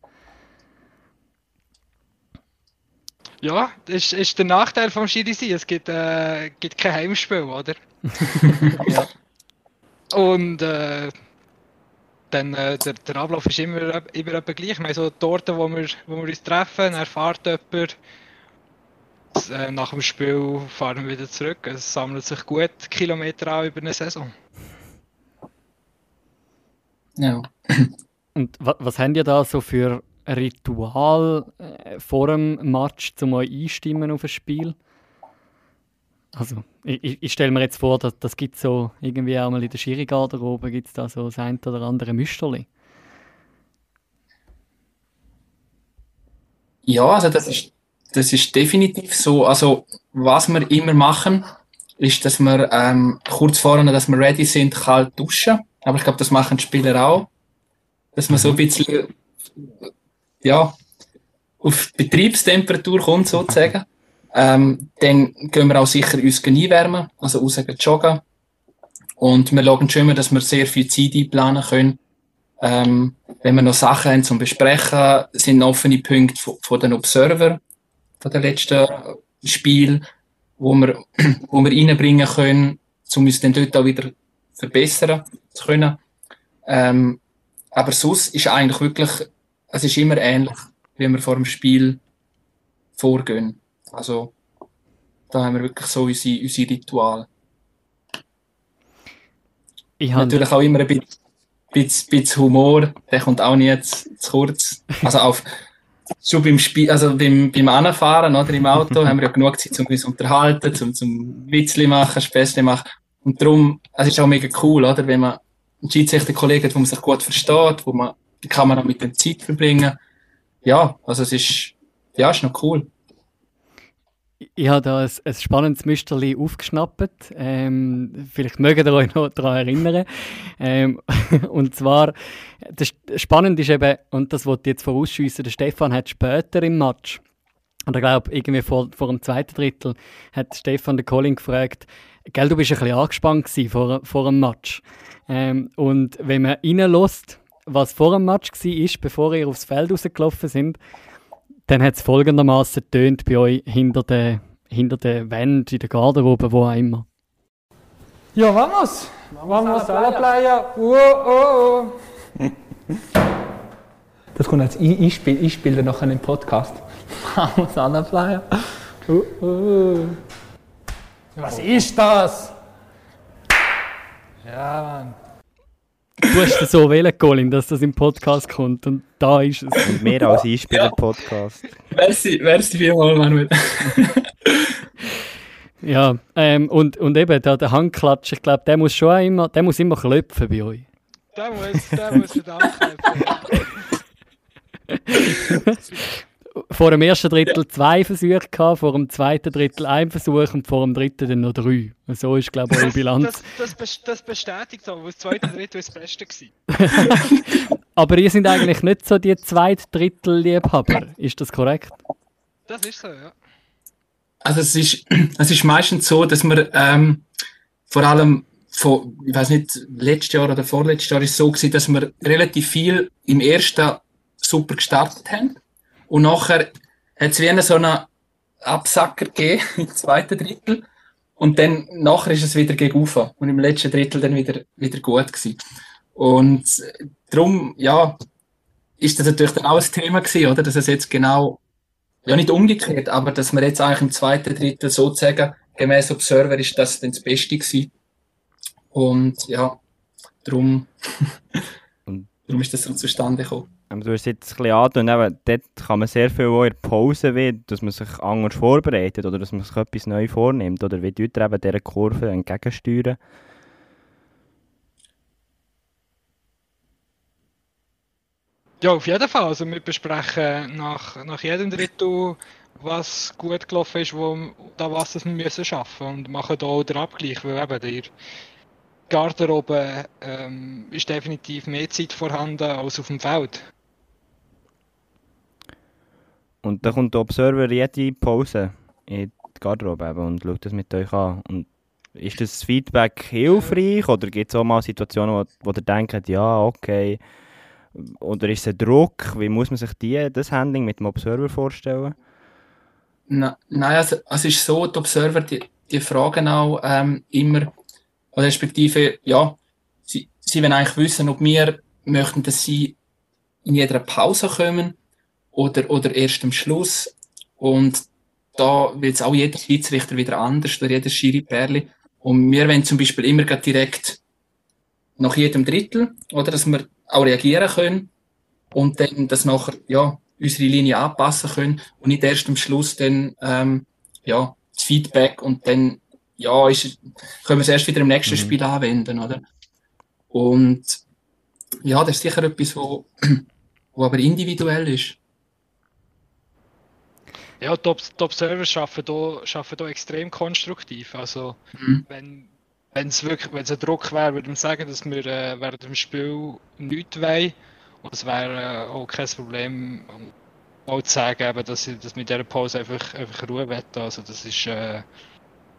Ja, das ist, der Nachteil vom Schiri Es gibt, äh, gibt kein Heimspiel, oder? ja. Und äh, dann, äh, der, der Ablauf ist immer, immer etwa gleich. Wir haben so Torten, wo wir, wo wir uns treffen, fährt jemand. Äh, nach dem Spiel fahren wir wieder zurück. Es sammelt sich gut Kilometer an über eine Saison. Ja. Und was, was habt ihr da so für Ritual äh, vor dem Match, um euch einstimmen auf ein Spiel? Also, ich, ich stelle mir jetzt vor, dass das gibt so irgendwie auch mal in der Schiri-Garderobe gibt es da so das ein oder andere Müsterli. Ja, also das ist, das ist definitiv so. Also, was wir immer machen, ist, dass wir ähm, kurz vorne, dass wir ready sind, kalt duschen. Aber ich glaube, das machen die Spieler auch. Dass man so ein bisschen ja, auf Betriebstemperatur kommt, sozusagen. Ähm, dann gehen wir auch sicher uns einwärmen, also raus joggen. Und wir schauen schon immer, dass wir sehr viel Zeit einplanen können. Ähm, wenn wir noch Sachen haben zum Besprechen, sind offene Punkte von, von den Observer, von den letzten Spiel, wo wir, wo wir reinbringen können, um uns dann dort auch wieder verbessern zu können. Ähm, aber sonst ist eigentlich wirklich es ist immer ähnlich, wie wir vor dem Spiel vorgehen. Also, da haben wir wirklich so unsere, unsere Rituale. Natürlich auch immer ein bisschen, bisschen, bisschen, Humor, der kommt auch nie zu, zu kurz. Also auf, schon beim Spiel, also beim, beim Anfahren oder im Auto haben wir ja genug Zeit, um uns unterhalten, zum, zum Witzli machen, Späßli machen. Und darum, es ist auch mega cool, oder, wenn man einen Schiedsrichter-Kollegen hat, wo man sich gut versteht, wo man kann man auch mit dem Zeit verbringen. Ja, also es ist, ja, ist noch cool. Ich habe da ein, ein spannendes Müsterli aufgeschnappt. Ähm, vielleicht mögt ihr euch noch daran erinnern. Ähm, und zwar, das Spannende ist eben, und das wollte ich jetzt vorausschiessen, der Stefan hat später im Match, oder ich glaube, irgendwie vor, vor dem zweiten Drittel, hat Stefan den Colin gefragt, gell, du bist ein bisschen angespannt vor, vor dem Match. Ähm, und wenn man reinlässt, was vor dem Match war, bevor ihr aufs Feld rausgelaufen sind, dann hat es folgendermaßen tönt bei euch hinter der, hinter der Wand, in der Garderobe, wo auch immer. Ja, vamos! Vamos a la playa! Oh, oh, oh. Das kommt als Einspieler ich spiele nachher im Podcast. Vamos a la playa! Oh, oh. Was ist das? Ja, Mann. Du hast es so wählen, Colin, dass das im Podcast kommt und da ist es. Und mehr als Einspieler-Podcast. merci, merci vielmals, Manuel. ja, ähm, und, und eben der, der Handklatsch, ich glaube, der muss schon immer, der muss immer klopfen bei euch. Der muss, der muss verdammt klopfen. vor dem ersten Drittel zwei Versuche gehabt, vor dem zweiten Drittel ein Versuch und vor dem dritten dann noch drei. Und so ist, glaube ich, eure Bilanz. Das, das, das bestätigt aber, das zweite Drittel war das Beste. aber ihr seid eigentlich nicht so die zweite Drittel Liebhaber, ist das korrekt? Das ist so, ja. Also es ist, es ist meistens so, dass wir ähm, vor allem von, ich weiß nicht, letztes Jahr oder vorletztes Jahr ist es so gewesen, dass wir relativ viel im ersten super gestartet haben und nachher hat es wie einen so einen Absacker gegeben im zweiten Drittel. Und dann, nachher ist es wieder gegen Ufer. Und im letzten Drittel dann wieder, wieder gut gewesen. Und darum, ja, ist das natürlich dann auch ein Thema gewesen, oder? Dass es jetzt genau, ja nicht umgekehrt, aber dass man jetzt eigentlich im zweiten Drittel sozusagen, gemäß Observer, ist das dann das Beste gewesen. Und ja, darum, darum ist das so zustande gekommen. Du hast jetzt ein bisschen angetan, eben, dort kann man sehr viel auch in Pause, wie, dass man sich anders vorbereitet oder dass man sich etwas neu vornimmt oder wie tut ihr eben dieser Kurve entgegensteuern? Ja, auf jeden Fall. Also wir besprechen nach, nach jedem Drittel, was gut gelaufen ist, wo, da was wir müssen schaffen und machen da auch den Abgleich, weil eben der Garderobe ähm, ist definitiv mehr Zeit vorhanden als auf dem Feld. Und da kommt der Observer jede Pause in die Garderobe und schaut das mit euch an. Und ist das Feedback hilfreich oder gibt es auch mal Situationen, wo, wo ihr denkt, ja, okay, oder ist es ein Druck? Wie muss man sich die, das Handling mit dem Observer vorstellen? Na, nein, also, also es ist so, die Observer, die, die fragen auch ähm, immer, respektive, ja, sie, sie wollen eigentlich wissen, ob wir möchten, dass sie in jeder Pause kommen oder, oder erst am Schluss. Und da wird es auch jeder Schiedsrichter wieder anders oder jeder Schiri-Perli. Und wir wollen zum Beispiel immer direkt nach jedem Drittel, oder, dass wir auch reagieren können und dann das nachher, ja, unsere Linie anpassen können und nicht erst am Schluss dann, ähm, ja, das Feedback und dann, ja, ist, können wir es erst wieder im nächsten mhm. Spiel anwenden, oder? Und, ja, das ist sicher etwas, wo, wo aber individuell ist. Ja, Top, Top Server arbeiten hier, arbeiten extrem konstruktiv. Also, mhm. wenn, wenn es wirklich, wenn es ein Druck wäre, würde ich sagen, dass wir äh, während dem Spiel nichts wollen. Und es wäre äh, auch kein Problem, auch zu sagen, eben, dass, ich, dass mit dieser Pause einfach, einfach Ruhe wette. Also das ist, äh,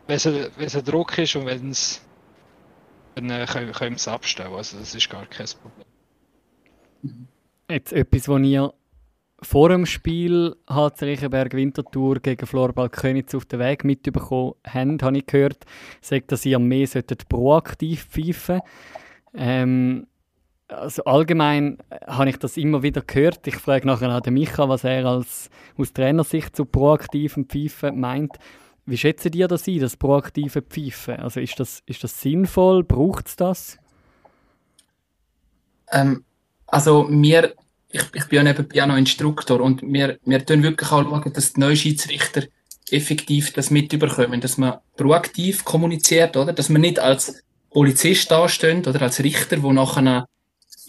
wenn es, wenn es ein Druck ist und wenn es, dann äh, können, können wir es abstellen. Also das ist gar kein Problem. Jetzt etwas, was ihr vor dem Spiel HC Riechenberg Winterthur gegen Florbal Königs auf den Weg mitbekommen haben, habe ich gehört, sagt, dass ihr mehr solltet proaktiv pfeifen ähm, also allgemein habe ich das immer wieder gehört. Ich frage nachher an den Micha, was er als, aus Trainersicht zu proaktivem Pfeifen meint. Wie schätzen ihr das ein, das proaktive Pfeifen? Also ist das, ist das sinnvoll? Braucht es das? Ähm, also wir ich, ich bin ja nebenbei auch noch Instruktor und wir, wir tun wirklich auch schauen, dass die neuen Schiedsrichter effektiv das mitüberkommen, dass man proaktiv kommuniziert, oder? Dass man nicht als Polizist dasteht oder als Richter, wo nachher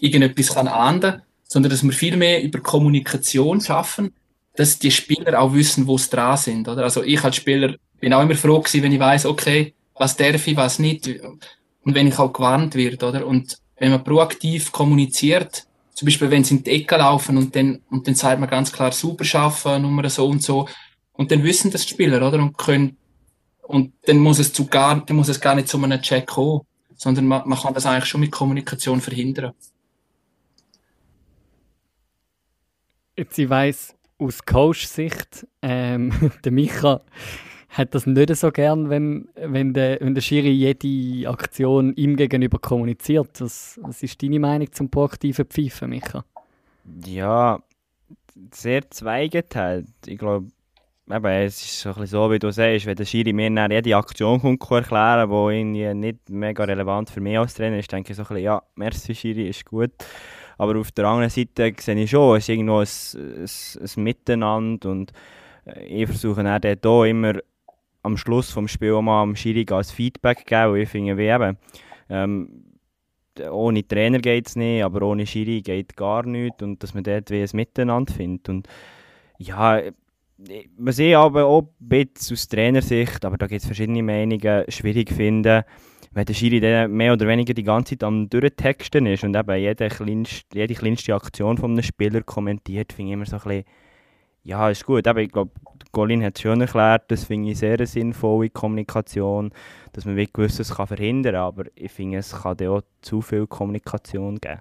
irgendetwas kann ahnden, sondern dass wir viel mehr über Kommunikation schaffen, dass die Spieler auch wissen, wo sie dran sind, oder? Also ich als Spieler bin auch immer froh gewesen, wenn ich weiß, okay, was darf ich, was nicht, und wenn ich auch gewarnt wird, oder? Und wenn man proaktiv kommuniziert, zum Beispiel, wenn sie in die Ecke laufen und dann, und dann sagt man ganz klar, super schaffen, Nummer so und so. Und dann wissen das die Spieler, oder? Und können, und dann muss es zu gar, dann muss es gar nicht zu einem Check kommen, sondern man, man kann das eigentlich schon mit Kommunikation verhindern. Jetzt, ich weiss, aus Coach-Sicht, ähm, der Micha hat das nicht so gern, wenn, wenn, der, wenn der Schiri jede Aktion ihm gegenüber kommuniziert. Was, was ist deine Meinung zum proaktiven Pfeifen, Micha? Ja, sehr zweigeteilt. Ich glaube, es ist so, so, wie du sagst, wenn der Schiri mir dann jede Aktion kommt, erklären kann, die nicht mega relevant für mich als Trainer ist, denke ich so ein bisschen, ja, merci Schiri, ist gut. Aber auf der anderen Seite sehe ich schon, es ist irgendwo ein, ein, ein Miteinander und äh, ich versuche dann dort auch immer am Schluss des Spiels auch mal am Schiri als Feedback geben. ich finde, wie eben, ähm, ohne Trainer geht es nicht, aber ohne Schiri geht gar nichts und dass man dort wie ein Miteinander findet. Und ja, was ich aber auch ein bisschen aus Trainersicht, aber da gibt es verschiedene Meinungen, schwierig finde, wenn der Schiri dann mehr oder weniger die ganze Zeit am Durchtexten ist und eben jede kleinste, jede kleinste Aktion von einem Spieler kommentiert, finde ich immer so ein bisschen ja, ist gut. Aber ich glaube, Colin hat es schon erklärt, das finde ich sehr eine sinnvolle Kommunikation, dass man wie gewisses kann verhindern kann. Aber ich finde, es kann auch zu viel Kommunikation geben.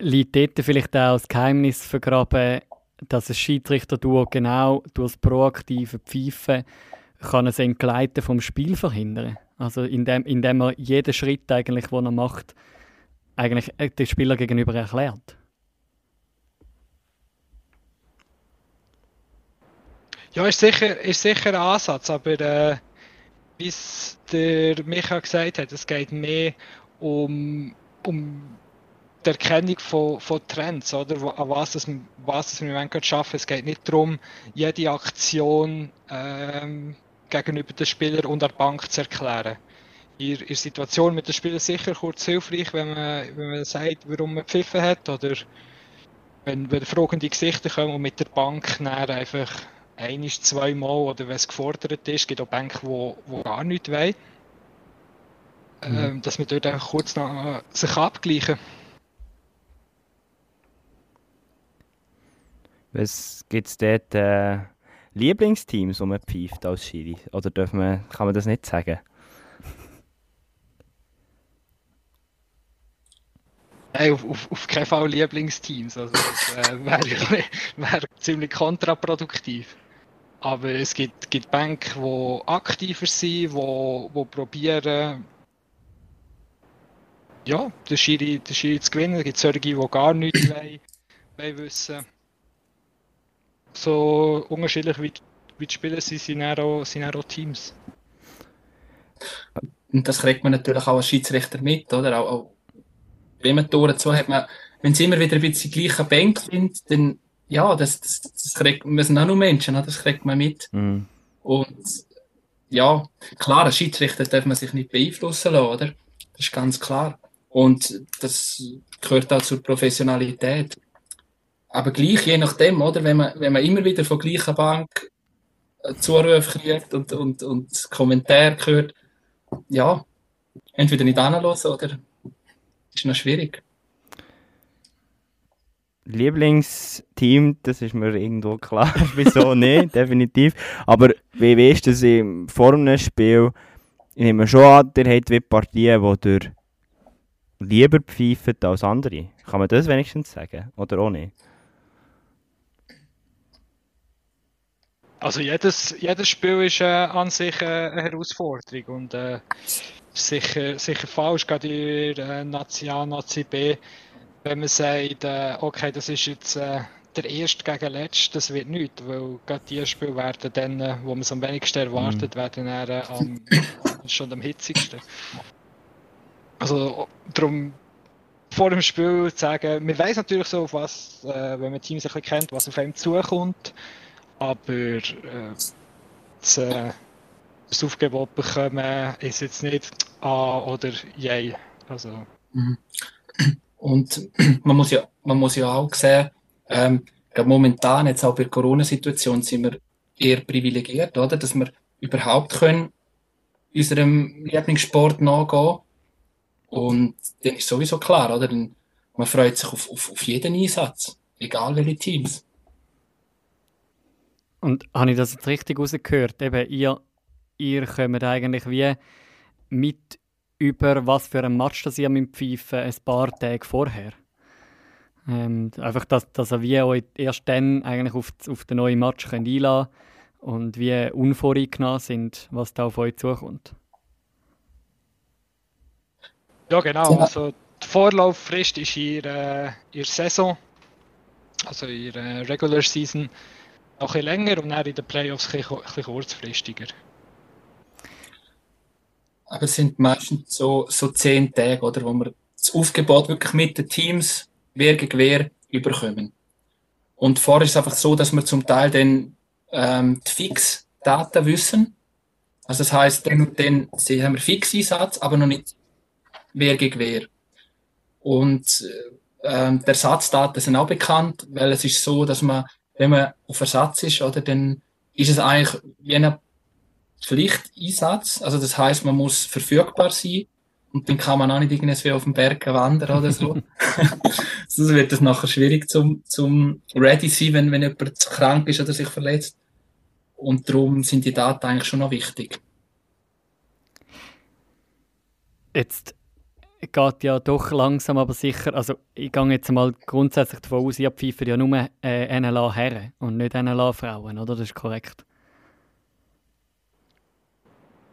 Liegt dort vielleicht auch das Geheimnis vergraben, dass ein Schiedsrichter-Duo genau durch das proaktive Pfeifen kann es Entgleiten vom Spiel verhindern. Also indem, indem er jeden Schritt eigentlich, den er macht, eigentlich den Spieler gegenüber erklärt. Ja, ist sicher, ist sicher ein Ansatz, aber äh, wie es der Micha gesagt hat, es geht mehr um, um die Erkennung von, von Trends, oder? An was, das, was das wir im Moment schaffen. Es geht nicht darum, jede Aktion ähm, gegenüber den Spielern und der Bank zu erklären. in der Situation mit den Spielern sicher kurz hilfreich, wenn man, wenn man sagt, warum man pfiffen hat, oder wenn, wenn fragende Gesichter kommen und mit der Bank dann einfach einiges, zweimal oder wenn es gefordert ist, gibt auch Banken, wo, wo gar nichts wollen. Mhm. Ähm, dass wir dort einfach kurz noch, äh, sich abgleichen. Was gibt es dort äh, Lieblingsteams, wo man pfeift als Schiri? Oder darf man, kann man das nicht sagen? Nein, auf, auf, auf keinen Fall Lieblingsteams. Also das äh, wäre wär ziemlich kontraproduktiv. Aber es gibt, gibt Banken, die aktiver sind, die wo, wo probieren, ja, den Schiri, den Schiri zu gewinnen. Es gibt solche, die gar nichts wollen, wollen wissen. So unterschiedlich wie, wie die Spieler sind, sind auch, sind auch Teams. Und das kriegt man natürlich auch als Schiedsrichter mit, oder? Auch, auch wenn man Tore zu hat, man, wenn es immer wieder ein bisschen die gleichen Bänke sind, dann, ja, das, das, das kriegt, wir sind auch nur Menschen, das kriegt man mit. Mhm. Und, ja, klar, als Schiedsrichter darf man sich nicht beeinflussen lassen, oder? Das ist ganz klar. Und das gehört auch zur Professionalität. Aber gleich, je nachdem, oder? Wenn man, wenn man immer wieder von gleicher Bank äh, Zurufe kriegt und, und, und Kommentare hört, ja, entweder nicht anhören oder ist noch schwierig. Lieblingsteam, das ist mir irgendwo klar, wieso nicht, definitiv. Aber wie weißt du das im vor einem Spiel? Ich nehme schon an, ihr habt wie Partien, wo ihr lieber pfeift als andere. Kann man das wenigstens sagen? Oder auch nicht? Also jedes, jedes Spiel ist äh, an sich äh, eine Herausforderung und äh, sicher, sicher falsch, gerade in der äh, Nazi A, Nazi B, wenn man sagt, äh, okay, das ist jetzt äh, der erste gegen letzte, das wird nichts, weil gerade die Spiele werden dann, äh, wo man es am wenigsten erwartet, werden dann am, schon am hitzigsten. Also darum vor dem Spiel zu sagen, man weiß natürlich so, was, wenn man Teams ein bisschen kennt, was auf einem zukommt, aber äh, das, äh, das Aufgebot bekommen ist jetzt nicht A oder J. Also, Und man muss ja, man muss ja auch sehen, ähm, momentan, jetzt auch bei der Corona-Situation, sind wir eher privilegiert, oder? Dass wir überhaupt können unserem Lieblingssport nachgehen. Und dann ist sowieso klar, oder? Dann, man freut sich auf, auf, auf jeden Einsatz, egal welche Teams. Und habe ich das jetzt richtig rausgehört? Eben, ihr, ihr kommt eigentlich wie mit über was für ein Match das ihr mit pfeifen ein paar Tage vorher. Ähm, einfach, dass, dass ihr wie euch erst dann eigentlich auf, auf den neuen Match könnt einladen und wie unvoreingenommen sind, was da auf euch zukommt. ja, genau. Also, die Vorlauffrist ist in ihrer, in der Saison, also in ihrer Regular Season, noch ein bisschen länger und dann in den Playoffs ein bisschen, ein bisschen kurzfristiger. Aber es sind meistens so, so zehn Tage, oder? Wo wir das Aufgebot wirklich mit den Teams, wer gegen wer, überkommen. Und vorher ist es einfach so, dass wir zum Teil dann ähm, die Fix-Daten wissen. Also das heißt, dann und dann haben wir Fix-Einsatz, aber noch nicht wer gegen wer. Und äh, ähm, die Ersatzdaten sind auch bekannt, weil es ist so, dass man, wenn man auf Ersatz ist, oder, dann ist es eigentlich wie ein Pflichteinsatz. Also das heißt, man muss verfügbar sein und dann kann man auch nicht irgendwie auf dem Berg wandern oder so. Sonst wird es nachher schwierig zum, zum ready sein, wenn, wenn jemand zu krank ist oder sich verletzt. Und darum sind die Daten eigentlich schon noch wichtig. Jetzt geht ja doch langsam, aber sicher. Also, ich gehe jetzt mal grundsätzlich davon aus, ihr pfeift ja nur äh, NLA Herren und nicht NLA Frauen, oder? Das ist korrekt.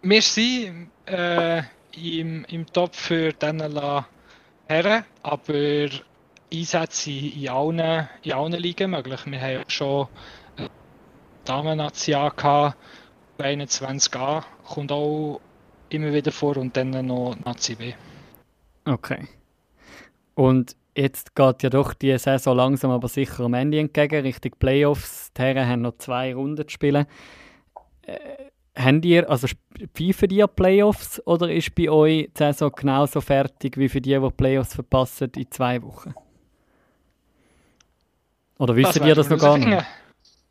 Wir sind äh, im, im Top für La Herren, aber Einsätze sind in allen, in allen Ligen möglich. Wir haben auch schon Damen-Nazi gehabt, 21a kommt auch immer wieder vor und dann noch Nazi B. Okay. Und jetzt geht ja doch die Saison langsam aber sicher am Ende entgegen, Richtung Playoffs. Die Herren haben noch zwei Runden zu spielen. Äh, habt ihr, also pfeifen die Playoffs oder ist bei euch die Saison genauso fertig wie für die, die Playoffs verpassen in zwei Wochen? Oder wisst ihr das noch gar nicht?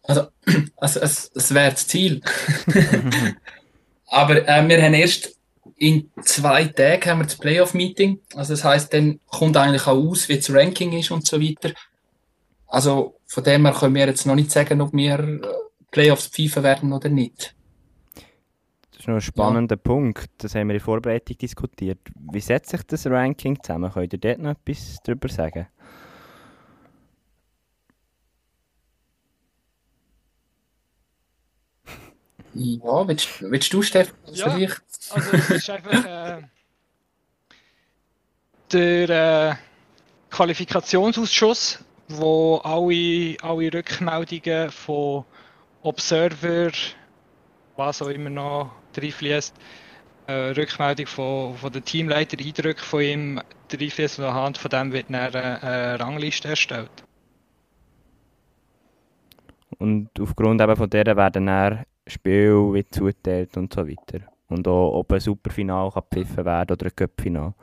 Also, also es, es wäre das Ziel. Aber äh, wir haben erst in zwei Tagen haben wir das Playoff-Meeting. Also das heißt, dann kommt eigentlich auch aus, wie das Ranking ist und so weiter. Also von dem her können wir jetzt noch nicht sagen, ob wir äh, Playoffs pfeifen werden oder nicht. Das ist noch ein spannender ja. Punkt. Das haben wir in Vorbereitung diskutiert. Wie setzt sich das Ranking zusammen? Könnt ihr dort noch etwas darüber sagen? Ja, willst, willst du, Stefan? Ja, also es ist einfach äh, der äh, Qualifikationsausschuss, wo alle, alle Rückmeldungen von Observer, was auch immer noch reinfließt, äh, Rückmeldung von, von den Teamleiter, Eindrücke von ihm reinfließt und anhand von dem wird dann eine, eine Rangliste erstellt. Und aufgrund eben von der werden dann Spiel wird zuteilt und so weiter. Und auch, ob ein Superfinal kann gepfiffen werden oder ein Cup-Final.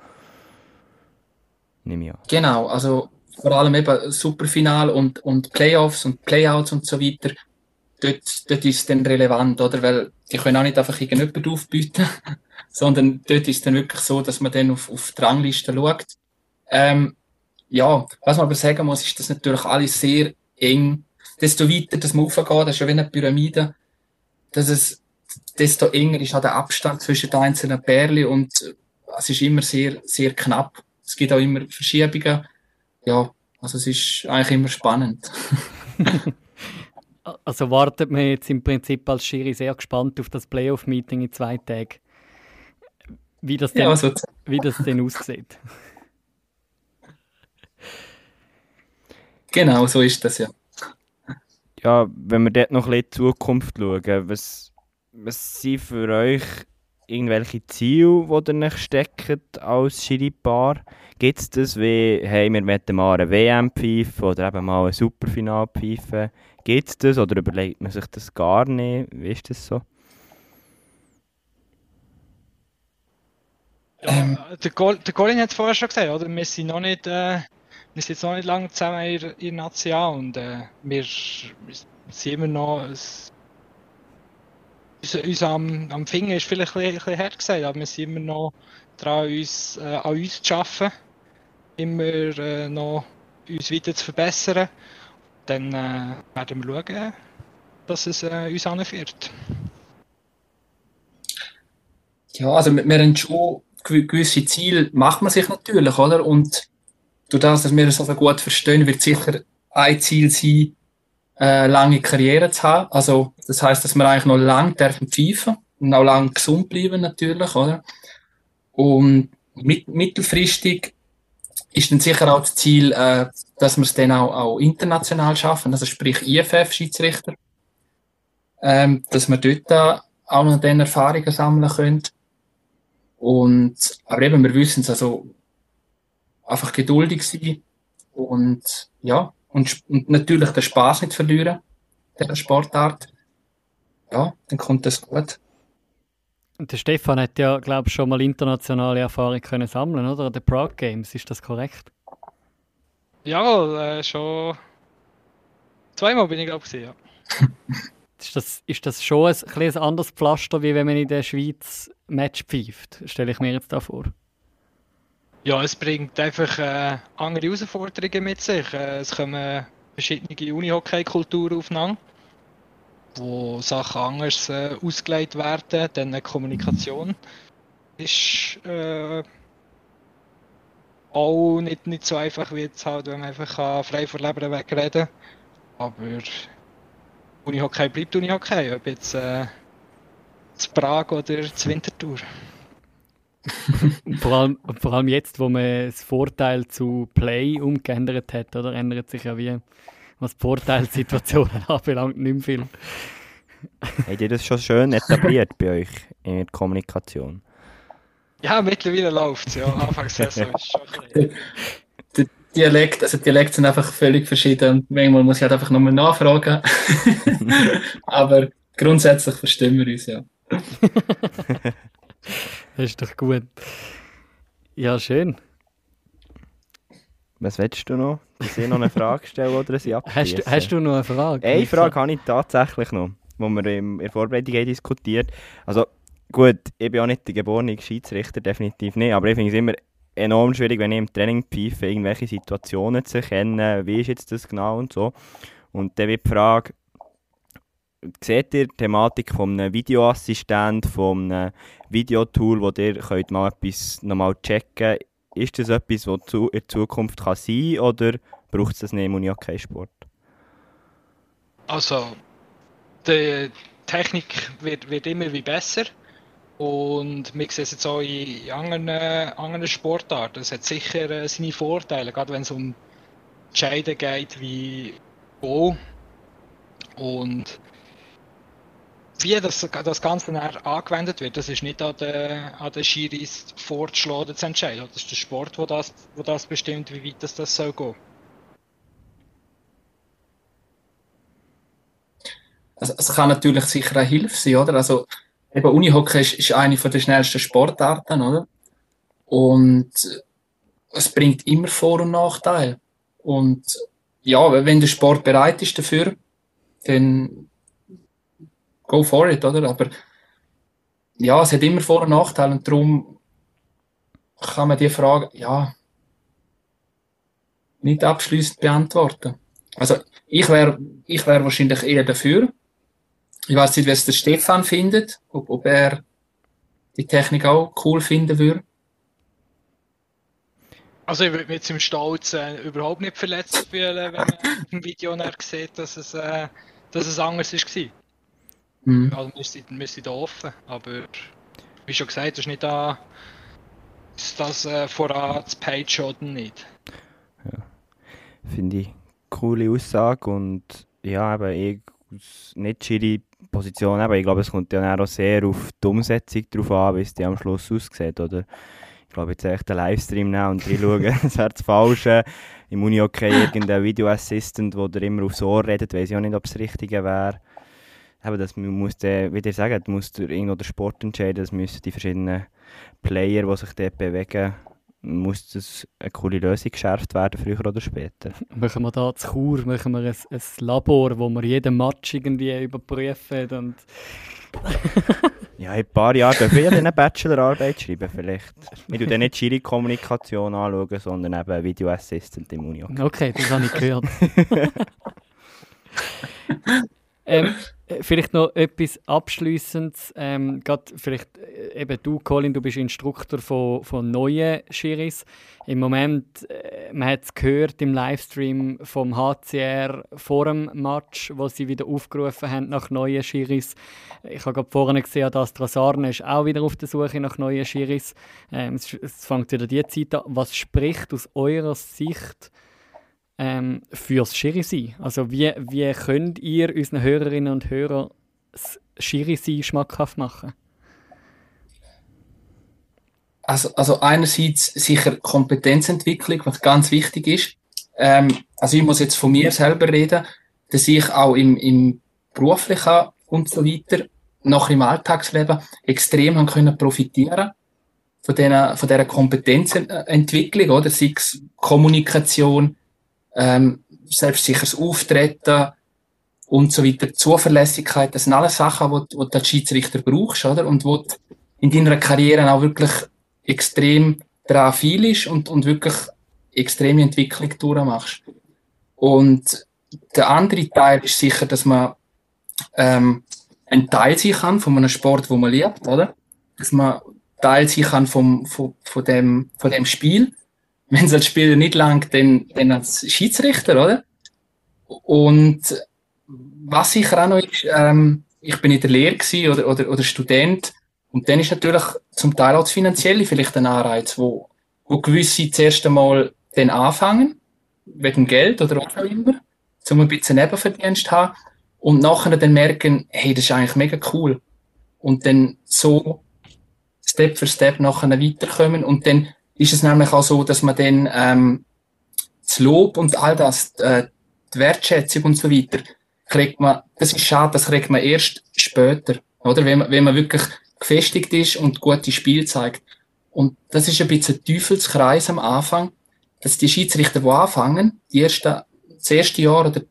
Nehme ich an. Genau, also vor allem eben Superfinal und, und Playoffs und Playouts und so weiter. Dort, dort ist es dann relevant, oder? Weil die können auch nicht einfach irgendjemand aufbieten, sondern dort ist es dann wirklich so, dass man dann auf, auf die Rangliste schaut. Ähm, ja, was man aber sagen muss, ist, dass natürlich alles sehr eng, desto weiter dass man aufgeht, das ist ja wie eine Pyramide, dass es desto enger ist auch der Abstand zwischen den einzelnen Pärchen und es ist immer sehr, sehr knapp. Es gibt auch immer Verschiebungen. Ja, also es ist eigentlich immer spannend. also wartet man jetzt im Prinzip als Schiri sehr gespannt auf das Playoff-Meeting in zwei Tagen. Wie das denn, ja, also wie das denn aussieht. Genau, so ist das ja ja, wenn wir dort noch ein bisschen in die Zukunft schauen, was, was sind für euch irgendwelche Ziele, die ihr euch steckt als Schiri-Paar? Gibt es das wie, hey, wir möchten mal eine WM pfeifen oder eben mal ein Superfinal pfeifen? Gibt es das oder überlegt man sich das gar nicht? Wie ist das so? Ja, der, Colin hat es vorher schon gesagt, oder? wir sind noch nicht äh, wir sind jetzt noch nicht lange zusammen in, in National und äh, wir, wir sind immer noch. Uns, uns am, am Finger ist vielleicht ein bisschen, ein hart gesagt, aber wir sind immer noch dran, uns, äh, an uns zu arbeiten. Immer äh, noch uns weiter zu verbessern. Dann äh, werden wir schauen, dass es äh, uns anführt. Ja, also wir haben schon gewisse Ziele, macht man sich natürlich, oder? Und durch das, dass wir das so gut verstehen, wird sicher ein Ziel sein, äh, lange Karriere zu haben. Also, das heißt, dass wir eigentlich noch lang dürfen pfeifen und auch lang gesund bleiben natürlich, oder? Und mit, mittelfristig ist dann sicher auch das Ziel, äh, dass wir es dann auch, auch international schaffen, also sprich IFF-Schiedsrichter, ähm, dass wir dort da auch noch dann Erfahrungen sammeln können. Und, aber eben, wir wissen es, also, einfach geduldig sein und ja, und, und natürlich den Spaß nicht verlieren, der Sportart. Ja, dann kommt das gut. Der Stefan hat ja, glaube ich, schon mal internationale Erfahrung können sammeln, oder? Der Prague Games, ist das korrekt? Ja, äh, schon zweimal bin ich, glaube ich, ja. ist, das, ist das schon ein, ein anderes Pflaster, wie wenn man in der Schweiz Match pfeift? Stelle ich mir jetzt da vor. Ja, es bringt einfach äh, andere Herausforderungen mit sich. Äh, es kommen verschiedene Unihockey-Kulturen aufeinander, wo Sachen anders äh, ausgelegt werden. Dann eine Kommunikation ist äh, auch nicht, nicht so einfach wie jetzt halt, wenn man einfach frei von Leben wegreden kann. Aber Unihockey bleibt Unihockey, ob jetzt äh, zu Prag oder zu Winterthur. vor, allem, vor allem jetzt, wo man das Vorteil zu Play umgeändert hat, oder ändert sich ja wie, was die Vorteilssituationen anbelangt, nicht mehr viel. Habt ihr das schon schön etabliert bei euch in der Kommunikation? Ja, mittlerweile läuft es, ja. Anfangssaison ist schon der Dialekt, also Dialekte sind einfach völlig verschieden und manchmal muss ich halt einfach nochmal nachfragen. Aber grundsätzlich verstehen wir uns, ja. das ist doch gut. Ja, schön. Was willst du noch? Dass ich noch eine Frage stellen oder sie Hast du, hast du noch eine Frage? Eine Frage habe ich tatsächlich noch, die wir in der Vorbereitung haben diskutiert Also gut, ich bin auch nicht der geborene Schiedsrichter, definitiv nicht, aber ich finde es immer enorm schwierig, wenn ich im Training pfeife, irgendwelche Situationen zu erkennen, wie ist jetzt das genau und so. Und dann wird die Frage, seht ihr die Thematik von einem Videoassistent, von einem Videotool, wo ihr könnt mal etwas nochmal checken könnt, ist das etwas, was in der Zukunft kann sein kann oder braucht es das nicht im Unihockey-Sport? Also, die Technik wird, wird immer wie besser und wir sehen es jetzt auch in anderen, anderen Sportarten. Es hat sicher äh, seine Vorteile, gerade wenn es um Entscheiden geht wie Go und wie das, das Ganze angewendet wird, das ist nicht an den, an den Schiris vorzuschlagen zu entscheiden. Das ist der Sport, wo das, wo das bestimmt, wie weit das, das soll gehen. Also, es kann natürlich sicher eine Hilfe sein, oder? Also, eben Unihockey ist, ist eine der schnellsten Sportarten, oder? Und es bringt immer Vor- und Nachteile. Und ja, wenn der Sport bereit ist dafür, dann go for it, oder? Aber ja, es hat immer Vor- und Nachteile und darum kann man die Frage, ja, nicht abschließend beantworten. Also ich wäre ich wär wahrscheinlich eher dafür. Ich weiß nicht, wie es der Stefan findet, ob, ob er die Technik auch cool finden würde. Also ich würde mich jetzt im Stolz äh, überhaupt nicht verletzt fühlen, wenn man im Video sieht, dass es, äh, dass es anders war. Mhm. Also wir sind, wir sind da offen, aber wie schon gesagt, das ist nicht da, ist das äh, voran das Page oder nicht. Ja. Finde ich coole Aussage und ja, eben ich nicht schiri Position, aber ich glaube, es kommt ja auch sehr auf die Umsetzung drauf an, wie es die am Schluss aussieht, oder? Ich glaube, jetzt echt einen Livestream nehmen und reinschauen, das wäre das Falsche. Im Uni-Okay irgendein Video-Assistant, der immer aufs Ohr redet, weiß ich auch nicht, ob es das Richtige wäre eben, das muss der, wie ihr sagt, muss der, irgendwo der Sport entscheiden, das müssen die verschiedenen Player, die sich dort bewegen, muss das eine coole Lösung geschärft werden, früher oder später. Machen wir da zu Chur, machen wir ein, ein Labor, wo wir jeden Match irgendwie überprüfen und... ja, in ein paar Jahren dürfen wir eine Bachelorarbeit schreiben vielleicht. Ich tue dann nicht Schiri-Kommunikation anschauen, sondern eben Video Assistant im Uni. Okay, das habe ich gehört. ähm, äh, vielleicht noch etwas Abschließendes. Ähm, vielleicht äh, eben du, Colin, du bist Instruktor von, von neuen Schiris. Im Moment, äh, man hat es gehört im Livestream vom HCR vor dem Match, wo sie wieder aufgerufen haben nach neuen Schiris. Ich habe gerade vorhin gesehen, dass Trasarne ist auch wieder auf der Suche nach neuen Schiris. Ähm, es, es fängt wieder die Zeit an. Was spricht aus eurer Sicht ähm, fürs Schiri sein? Also wie, wie könnt ihr unseren Hörerinnen und Hörern das Schiri sein schmackhaft machen? Also, also einerseits sicher Kompetenzentwicklung, was ganz wichtig ist. Ähm, also ich muss jetzt von mir selber reden, dass ich auch im, im beruflichen und so weiter, noch im Alltagsleben extrem haben können profitieren von dieser, von dieser Kompetenzentwicklung, oder? Sei es Kommunikation, ähm, selbstsicheres Auftreten und so weiter, Zuverlässigkeit, das sind alles Sachen, die, du als Schiedsrichter brauchst, oder? Und wo du in deiner Karriere auch wirklich extrem daran viel ist und, und wirklich extreme Entwicklung durchmachst. Und der andere Teil ist sicher, dass man ähm, ein Teil sein kann von einem Sport, wo man liebt, oder? Dass man Teil sein kann vom, von, von, dem, von dem Spiel wenn als Spieler nicht langt, dann, dann als Schiedsrichter, oder? Und was sicher auch noch ist, ähm, ich bin in der Lehre gewesen, oder, oder, oder Student und dann ist natürlich zum Teil auch das Finanzielle vielleicht ein Anreiz, wo, wo gewisse zuerst einmal dann anfangen, wegen Geld oder was auch immer, um ein bisschen Nebenverdienst zu haben und nachher dann merken, hey, das ist eigentlich mega cool. Und dann so Step für Step nachher weiterkommen und dann ist es nämlich auch so, dass man dann ähm, das Lob und all das, äh, die Wertschätzung und so weiter, kriegt man, das ist schade, das kriegt man erst später. Oder? Wenn man, wenn man wirklich gefestigt ist und gute Spiel zeigt. Und das ist ein bisschen Teufelskreis am Anfang, dass die Schiedsrichter, die anfangen, die ersten, das erste Jahr oder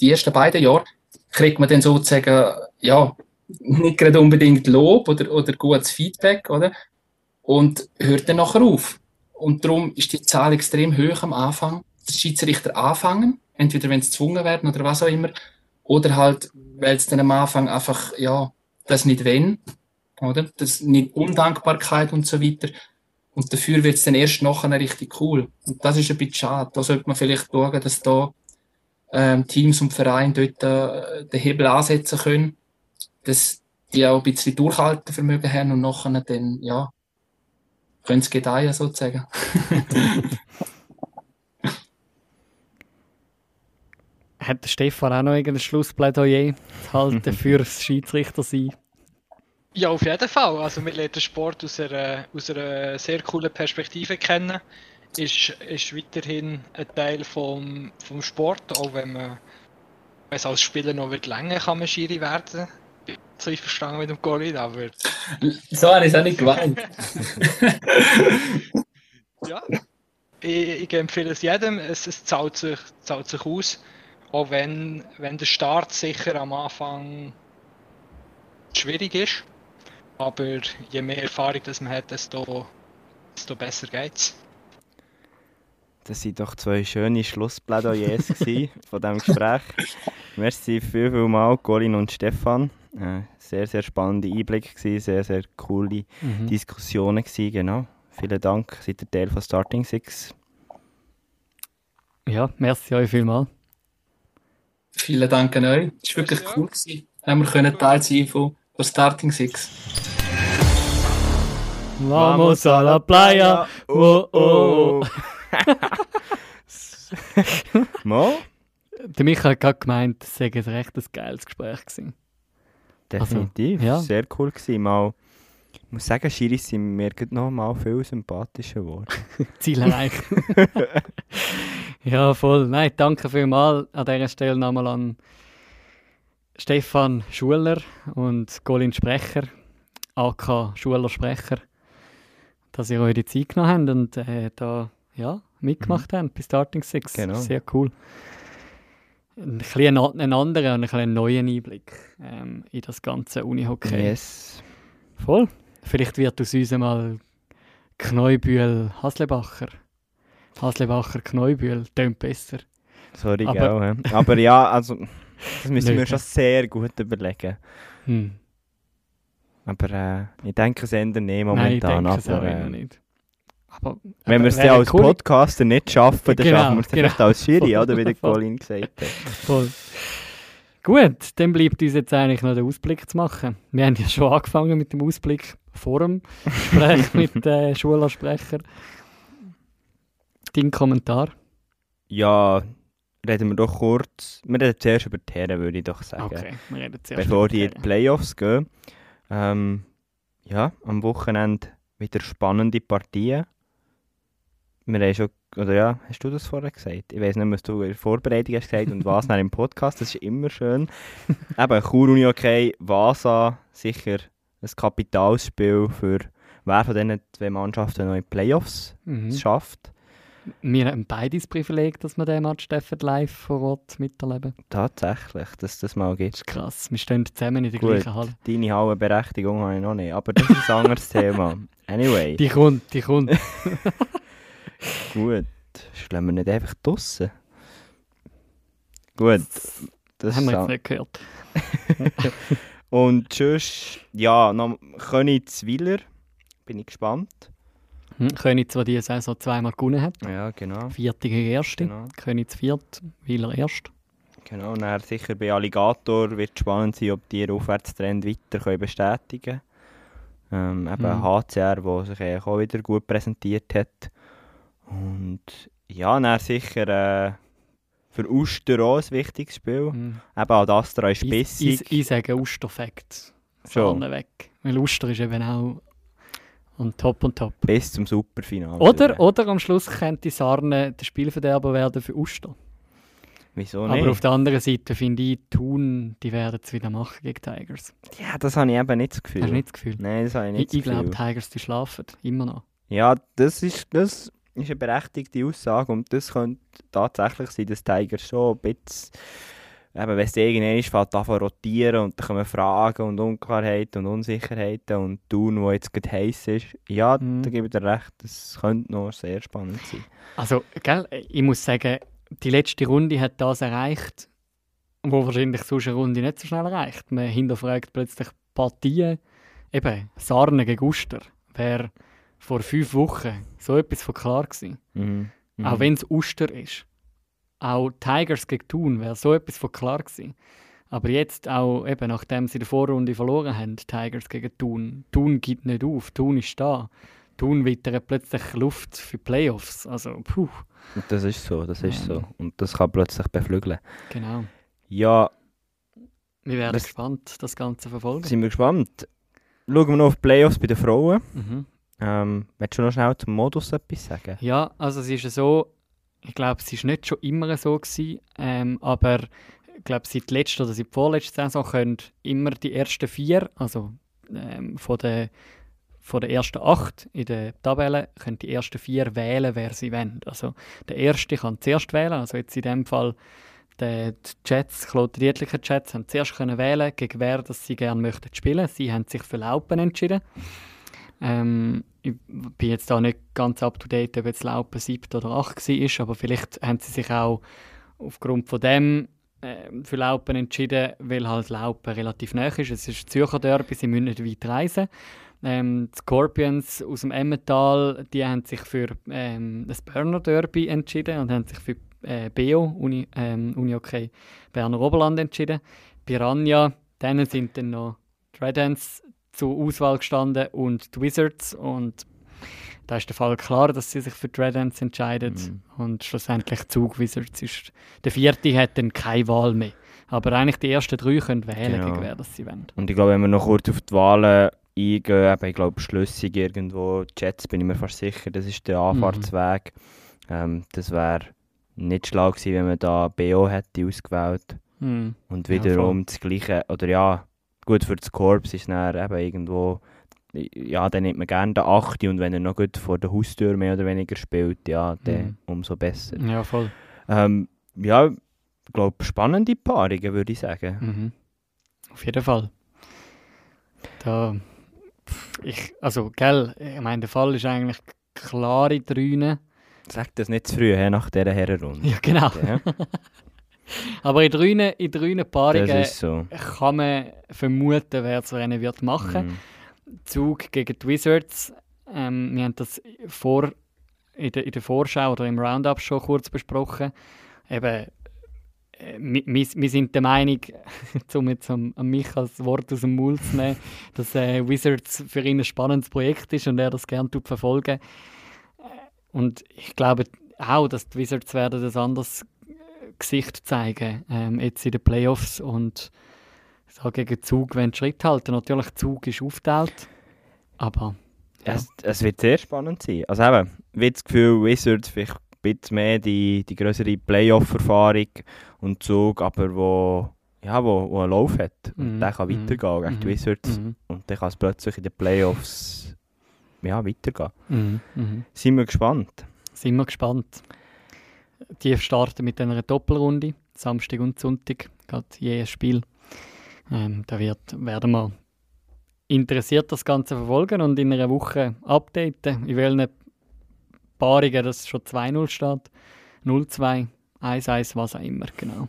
die ersten beiden Jahre, kriegt man dann sozusagen, ja, nicht gerade unbedingt Lob oder, oder gutes Feedback, oder? Und hört dann nachher auf. Und darum ist die Zahl extrem hoch am Anfang, dass Schiedsrichter anfangen, entweder wenn sie gezwungen werden oder was auch immer, oder halt, weil es dann am Anfang einfach, ja, das nicht wenn, oder? Das nicht Undankbarkeit und so weiter. Und dafür wird es dann erst nachher richtig cool. Und das ist ein bisschen schade. Da sollte man vielleicht schauen, dass da ähm, Teams und Vereine dort äh, den Hebel ansetzen können, dass die auch ein bisschen Durchhaltevermögen haben und nachher dann, ja, können sie gedeihen sozusagen. Hat der Stefan auch noch irgendein Schlussplädoyer zu halten für das Schiedsrichter sein? Ja, auf jeden Fall. Also wir lernen den Sport aus einer, aus einer sehr coolen Perspektive kennen. Ist, ist weiterhin ein Teil vom, vom Sport, auch wenn man wenn es als Spieler noch wird länger kann man Schiri werden. Ich so verstanden mit dem Golin, aber So habe ich es auch nicht gemeint. ja. Ich, ich empfehle es jedem, es, es zahlt, sich, zahlt sich aus. Auch wenn, wenn der Start sicher am Anfang schwierig ist. Aber je mehr Erfahrung das man hat, desto, desto besser geht's. Das waren doch zwei schöne Schlussplädoyers von diesem Gespräch. Merci viel, viel mal, Colin und Stefan. Äh, sehr, sehr spannende Einblicke gewesen, sehr, sehr coole Diskussionen gewesen, genau. Vielen Dank, seid ihr Teil von Starting Six. Ja, merci euch vielmals. Vielen Dank an euch. Es war wirklich cool. Gewesen. Haben wir können Teil sein von, von Starting Six. Vamos a la playa. Oh, oh. Mo? Der Michael hat gerade gemeint, es sei ein recht geiles Gespräch gewesen. Definitiv, ja. sehr cool gewesen. Mal, ich muss sagen, Schiris sind mir noch mal viel sympathischer geworden. Ziel erreicht. ja, voll. Nein, danke vielmals an dieser Stelle nochmal an Stefan Schuler und Colin Sprecher, AK Schuler Sprecher, dass ihr euch die Zeit genommen habt und äh, da ja, mitgemacht habt bei Starting Six. Genau. Sehr cool. Ein bisschen ein, ein anderer und ein bisschen neuen Einblick ähm, in das ganze Unihockey. Yes. Voll. Vielleicht wird aus uns mal Kneubühl Haslebacher. Haslebacher Kneubühl, tönt besser. Sorry, Aber- gell, hä? Aber ja, also, das müssen wir schon sehr gut überlegen. Hm. Aber äh, ich denke es ändert nicht Nein, ich momentan. denke es auch aber, äh, nicht. Aber, wenn wir es wäre als cool. Podcaster nicht schaffen, dann Genau, schaffen wir es genau. vielleicht als Schiri, oder? Wie der. Colin gesagt hat. Voll. Gut, dann bleibt uns jetzt eigentlich noch den Ausblick zu machen. Wir haben ja schon angefangen mit dem Ausblick vor dem Gespräch mit äh, Schularsprecher. Dein Kommentar? Ja, reden wir doch kurz. Wir reden zuerst über die Herren, würde ich doch sagen. Okay, wir reden zuerst Bevor die in die Playoffs gehen. Ähm, ja, am Wochenende wieder spannende Partien. Wir haben schon, oder ja, hast du das vorher gesagt? Ich weiß nicht, was du in der Vorbereitung hast gesagt und was dann im Podcast, das ist immer schön. Eben, Chur Uni okay, Vasa, sicher ein Kapitalspiel für wer von diesen zwei Mannschaften noch in die Playoffs Mhm. es schafft. Wir haben beide das Privileg, dass wir den Match dürfen live vor Ort miterleben. Tatsächlich, dass das mal gibt. Das ist krass. Wir stehen zusammen in der Gut. gleichen Halle. Deine Hallenberechtigung habe ich noch nicht, aber das ist ein anderes Thema. Anyway, Die kommt, die kommt. gut. Schlagen wir nicht einfach draussen? Gut, das haben wir jetzt nicht gehört. Und sonst, ja, noch Königswiller, bin ich gespannt. Hm, Königs, der diese Saison zweimal gewonnen hat. Ja, genau. Vierte gegen Erste. Genau, Königs viert, Wieler erst. genau. Und dann sicher bei Alligator wird es spannend sein, ob die ihren Aufwärtstrend weiter können bestätigen können. Ähm, eben Mhm. HCR, der sich auch wieder gut präsentiert hat. Und ja, dann sicher äh, für Uster auch ein wichtiges Spiel. Hm. Eben Ad Astra ist Ich, bissig. ich, ich sage Usterfakt. Schon. Vorne weg. Weil Uster ist eben auch und top und top. bis zum Superfinale. Oder, oder am Schluss könnte Sarne der Spielverderber werden für Uster. Wieso nicht? Aber auf der anderen Seite finde ich, Thun, die werden es wieder machen gegen Tigers. ja, das habe ich eben nicht das Gefühl. Hast du nicht das Gefühl? Nein, das habe ich Ich, nicht ich das glaube. Tigers, die schlafen. Immer noch. Ja, das ist, das ist eine berechtigte Aussage und das könnte tatsächlich sein, dass Tiger schon ein bisschen, eben, wenn es irgendwann ist, fällt zu rotieren und dann kommen Fragen und Unklarheiten und Unsicherheiten und Thun, wo jetzt gerade heiß ist. Ja, Mhm. da gebe ich dir recht, das könnte noch sehr spannend sein. Also, gell, ich muss sagen, die letzte Runde hat das erreicht, wo wahrscheinlich sonst eine Runde nicht so schnell erreicht. Man hinterfragt plötzlich Partien. Eben, Sarne gegen Uster wäre vor fünf Wochen so etwas von klar gewesen. Mhm. Mhm. Auch wenn es Uster ist. Auch Tigers gegen Thun wäre so etwas von klar gewesen. Aber jetzt auch, eben, nachdem sie die Vorrunde verloren haben, Tigers gegen Thun. Thun gibt nicht auf, Thun ist da. Thun wittert plötzlich Luft für Playoffs. Also, puh, das ist so, das ist so. Und das kann plötzlich beflügeln. genau. Ja, Wir werden Das- gespannt, das Ganze verfolgen. sind wir gespannt. Schauen wir noch auf die Playoffs bei den Frauen. Mhm. Ähm, willst du noch schnell zum Modus etwas sagen? Ja, also es ist ja so, ich glaube, es war nicht schon immer so gewesen, ähm, aber ich glaube, seit letzter oder seit vorletzter Saison können immer die ersten vier, also ähm, von der von der ersten acht in der Tabelle können die ersten vier wählen, wer sie wollen. Also der erste kann zuerst wählen, also jetzt in dem Fall die, die Jets, Claude Riedlicher Jets, haben zuerst können wählen, gegen wer das sie gerne möchten spielen. Sie haben sich für Laupen entschieden. Ähm, ich bin jetzt da nicht ganz up to date, ob jetzt Laupen 7 oder 8 war, aber vielleicht haben sie sich auch aufgrund von dem ähm, für Laupen entschieden, weil halt Laupen relativ nah ist. Es ist Zürcher Derby, sie müssen nicht weit reisen. Ähm, die Scorpions aus dem Emmental, die haben sich für ähm, das Berner Derby entschieden und haben sich für äh, BO, Uni, ähm, Uni OK Berner Oberland entschieden. Piranha, denen sind dann noch Ants zur Auswahl gestanden und die Wizards und da ist der Fall klar, dass sie sich für die Red Ants entscheiden Mhm. und schlussendlich Zug Wizards ist. Der vierte hat dann keine Wahl mehr. Aber eigentlich die ersten drei können wählen, Genau. gegen wer das sie wollen. Und ich glaube, wenn wir noch kurz auf die Wahlen eingehen, ich glaube, schlüssig irgendwo, die Jets bin ich mir fast sicher, das ist der Anfahrtsweg. Ähm, das wäre nicht schlau gewesen, wenn man da BO hätte ausgewählt. Mhm. Und Ja, wiederum das Gleiche, oder ja, gut für das Korps ist dann eben irgendwo, ja, dann nimmt man gerne den 8. und wenn er noch gut vor der Haustür mehr oder weniger spielt, ja, dann Mhm. umso besser. Ja, voll. Ähm, ja, ich glaube, spannende Paarungen, würde ich sagen. Mhm. Auf jeden Fall. Da, ich, also, gell, ich meine, der Fall ist eigentlich klare Drüne. Sag das nicht zu früh, he, nach dieser Herrenrunde. Ja, genau. Ja, Aber in Drüne, in Drüne Paarungen das so. kann man vermuten, wer das Rennen wird machen. Mhm. Zug gegen die Wizards. Ähm, wir haben das vor, in, der, in der Vorschau oder im Roundup schon kurz besprochen. Eben, äh, wir, sind der Meinung, um jetzt am mich als Wort aus dem Mund zu nehmen, dass äh, Wizards für ihn ein spannendes Projekt ist und er das gerne verfolgen. Äh, Und ich glaube auch, dass die Wizards werden ein anderes äh, Gesicht zeigen, ähm, jetzt in den Playoffs und so gegen Zug wenn Schritt halten. Natürlich, Zug ist aufgeteilt, aber ja. Es, es wird sehr spannend sein. Also eben, wie das Gefühl, Wizards vielleicht ein bisschen mehr die, die größere Playoff-Erfahrung und Zug, aber wo, ja, wo, wo einen Lauf hat. Und Mhm, der kann mhm, weitergehen gegen die mhm, Wizards. Mhm. Und dann kann es plötzlich in den Playoffs ja, weitergehen. Mhm. Sind wir gespannt. Sind wir gespannt. Die starten mit einer Doppelrunde, Samstag und Sonntag, gerade je ein Spiel. Ähm, da wird, werden wir interessiert das Ganze verfolgen und in einer Woche updaten, in welchen Paarungen das schon 2-0 steht. 0-2, 1-1, was auch immer, genau.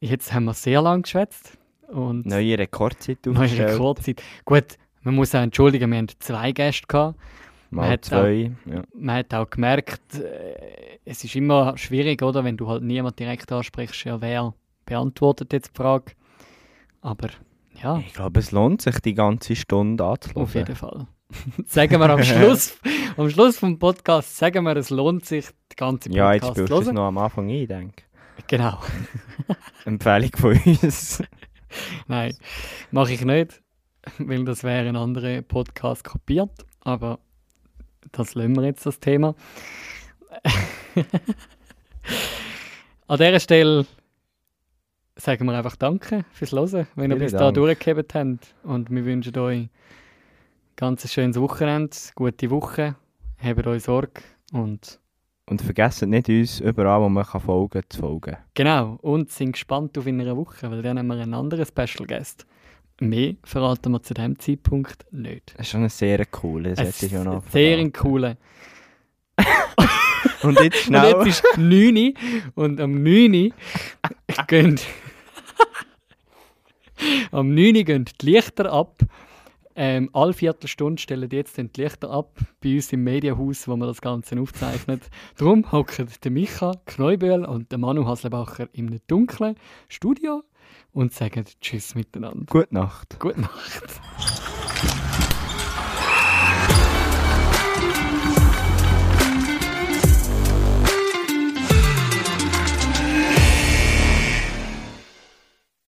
Jetzt haben wir sehr lang geschwätzt und Neue Rekordzeit neue aufgestellt. Rekordzeit. Gut, man muss auch entschuldigen, wir hatten zwei Gäste gehabt. Man Mal hat zwei. Ja. man hat auch gemerkt, äh, es ist immer schwierig, oder, wenn du halt niemand direkt ansprichst, ja, wer beantwortet jetzt die Frage. Aber ja, Ich glaube, es lohnt sich, die ganze Stunde anzuhören. auf jeden Fall. sagen wir am Schluss, am Schluss vom Podcast, sagen wir, es lohnt sich, die ganze Ja, jetzt Podcast zu du es noch am Anfang ein, denke Genau. Empfehlung von uns. Nein, mache ich nicht, weil das wäre ein anderer Podcast kopiert. Aber das lassen wir jetzt, das Thema. an dieser Stelle sagen wir einfach Danke fürs Hören, wenn ihr bis da durchgehebt habt. Und wir wünschen euch ganz ein schönes Wochenende, gute Woche, habt euch Sorge und Und vergesst nicht, uns überall, wo man kann folgen zu folgen. genau, und sind gespannt auf in einer Woche, weil dann haben wir einen anderen Special Guest. Mehr verraten wir zu dem Zeitpunkt nicht. Das ist schon ein sehr cooler, das Es hätte ich schon noch sehr cooler. Und jetzt schnell. Und jetzt ist 9 Uhr und am 9 Uhr gehen, am 9 Uhr gehen die Lichter ab. Ähm, alle Viertelstunde stellen die jetzt die Lichter ab bei uns im Medienhaus, wo wir das Ganze aufzeichnet. Darum hocken der Micha Kneubühl und der Manu Haslebacher im dunklen Studio und sagen Tschüss miteinander. Gute Nacht. Gute Nacht.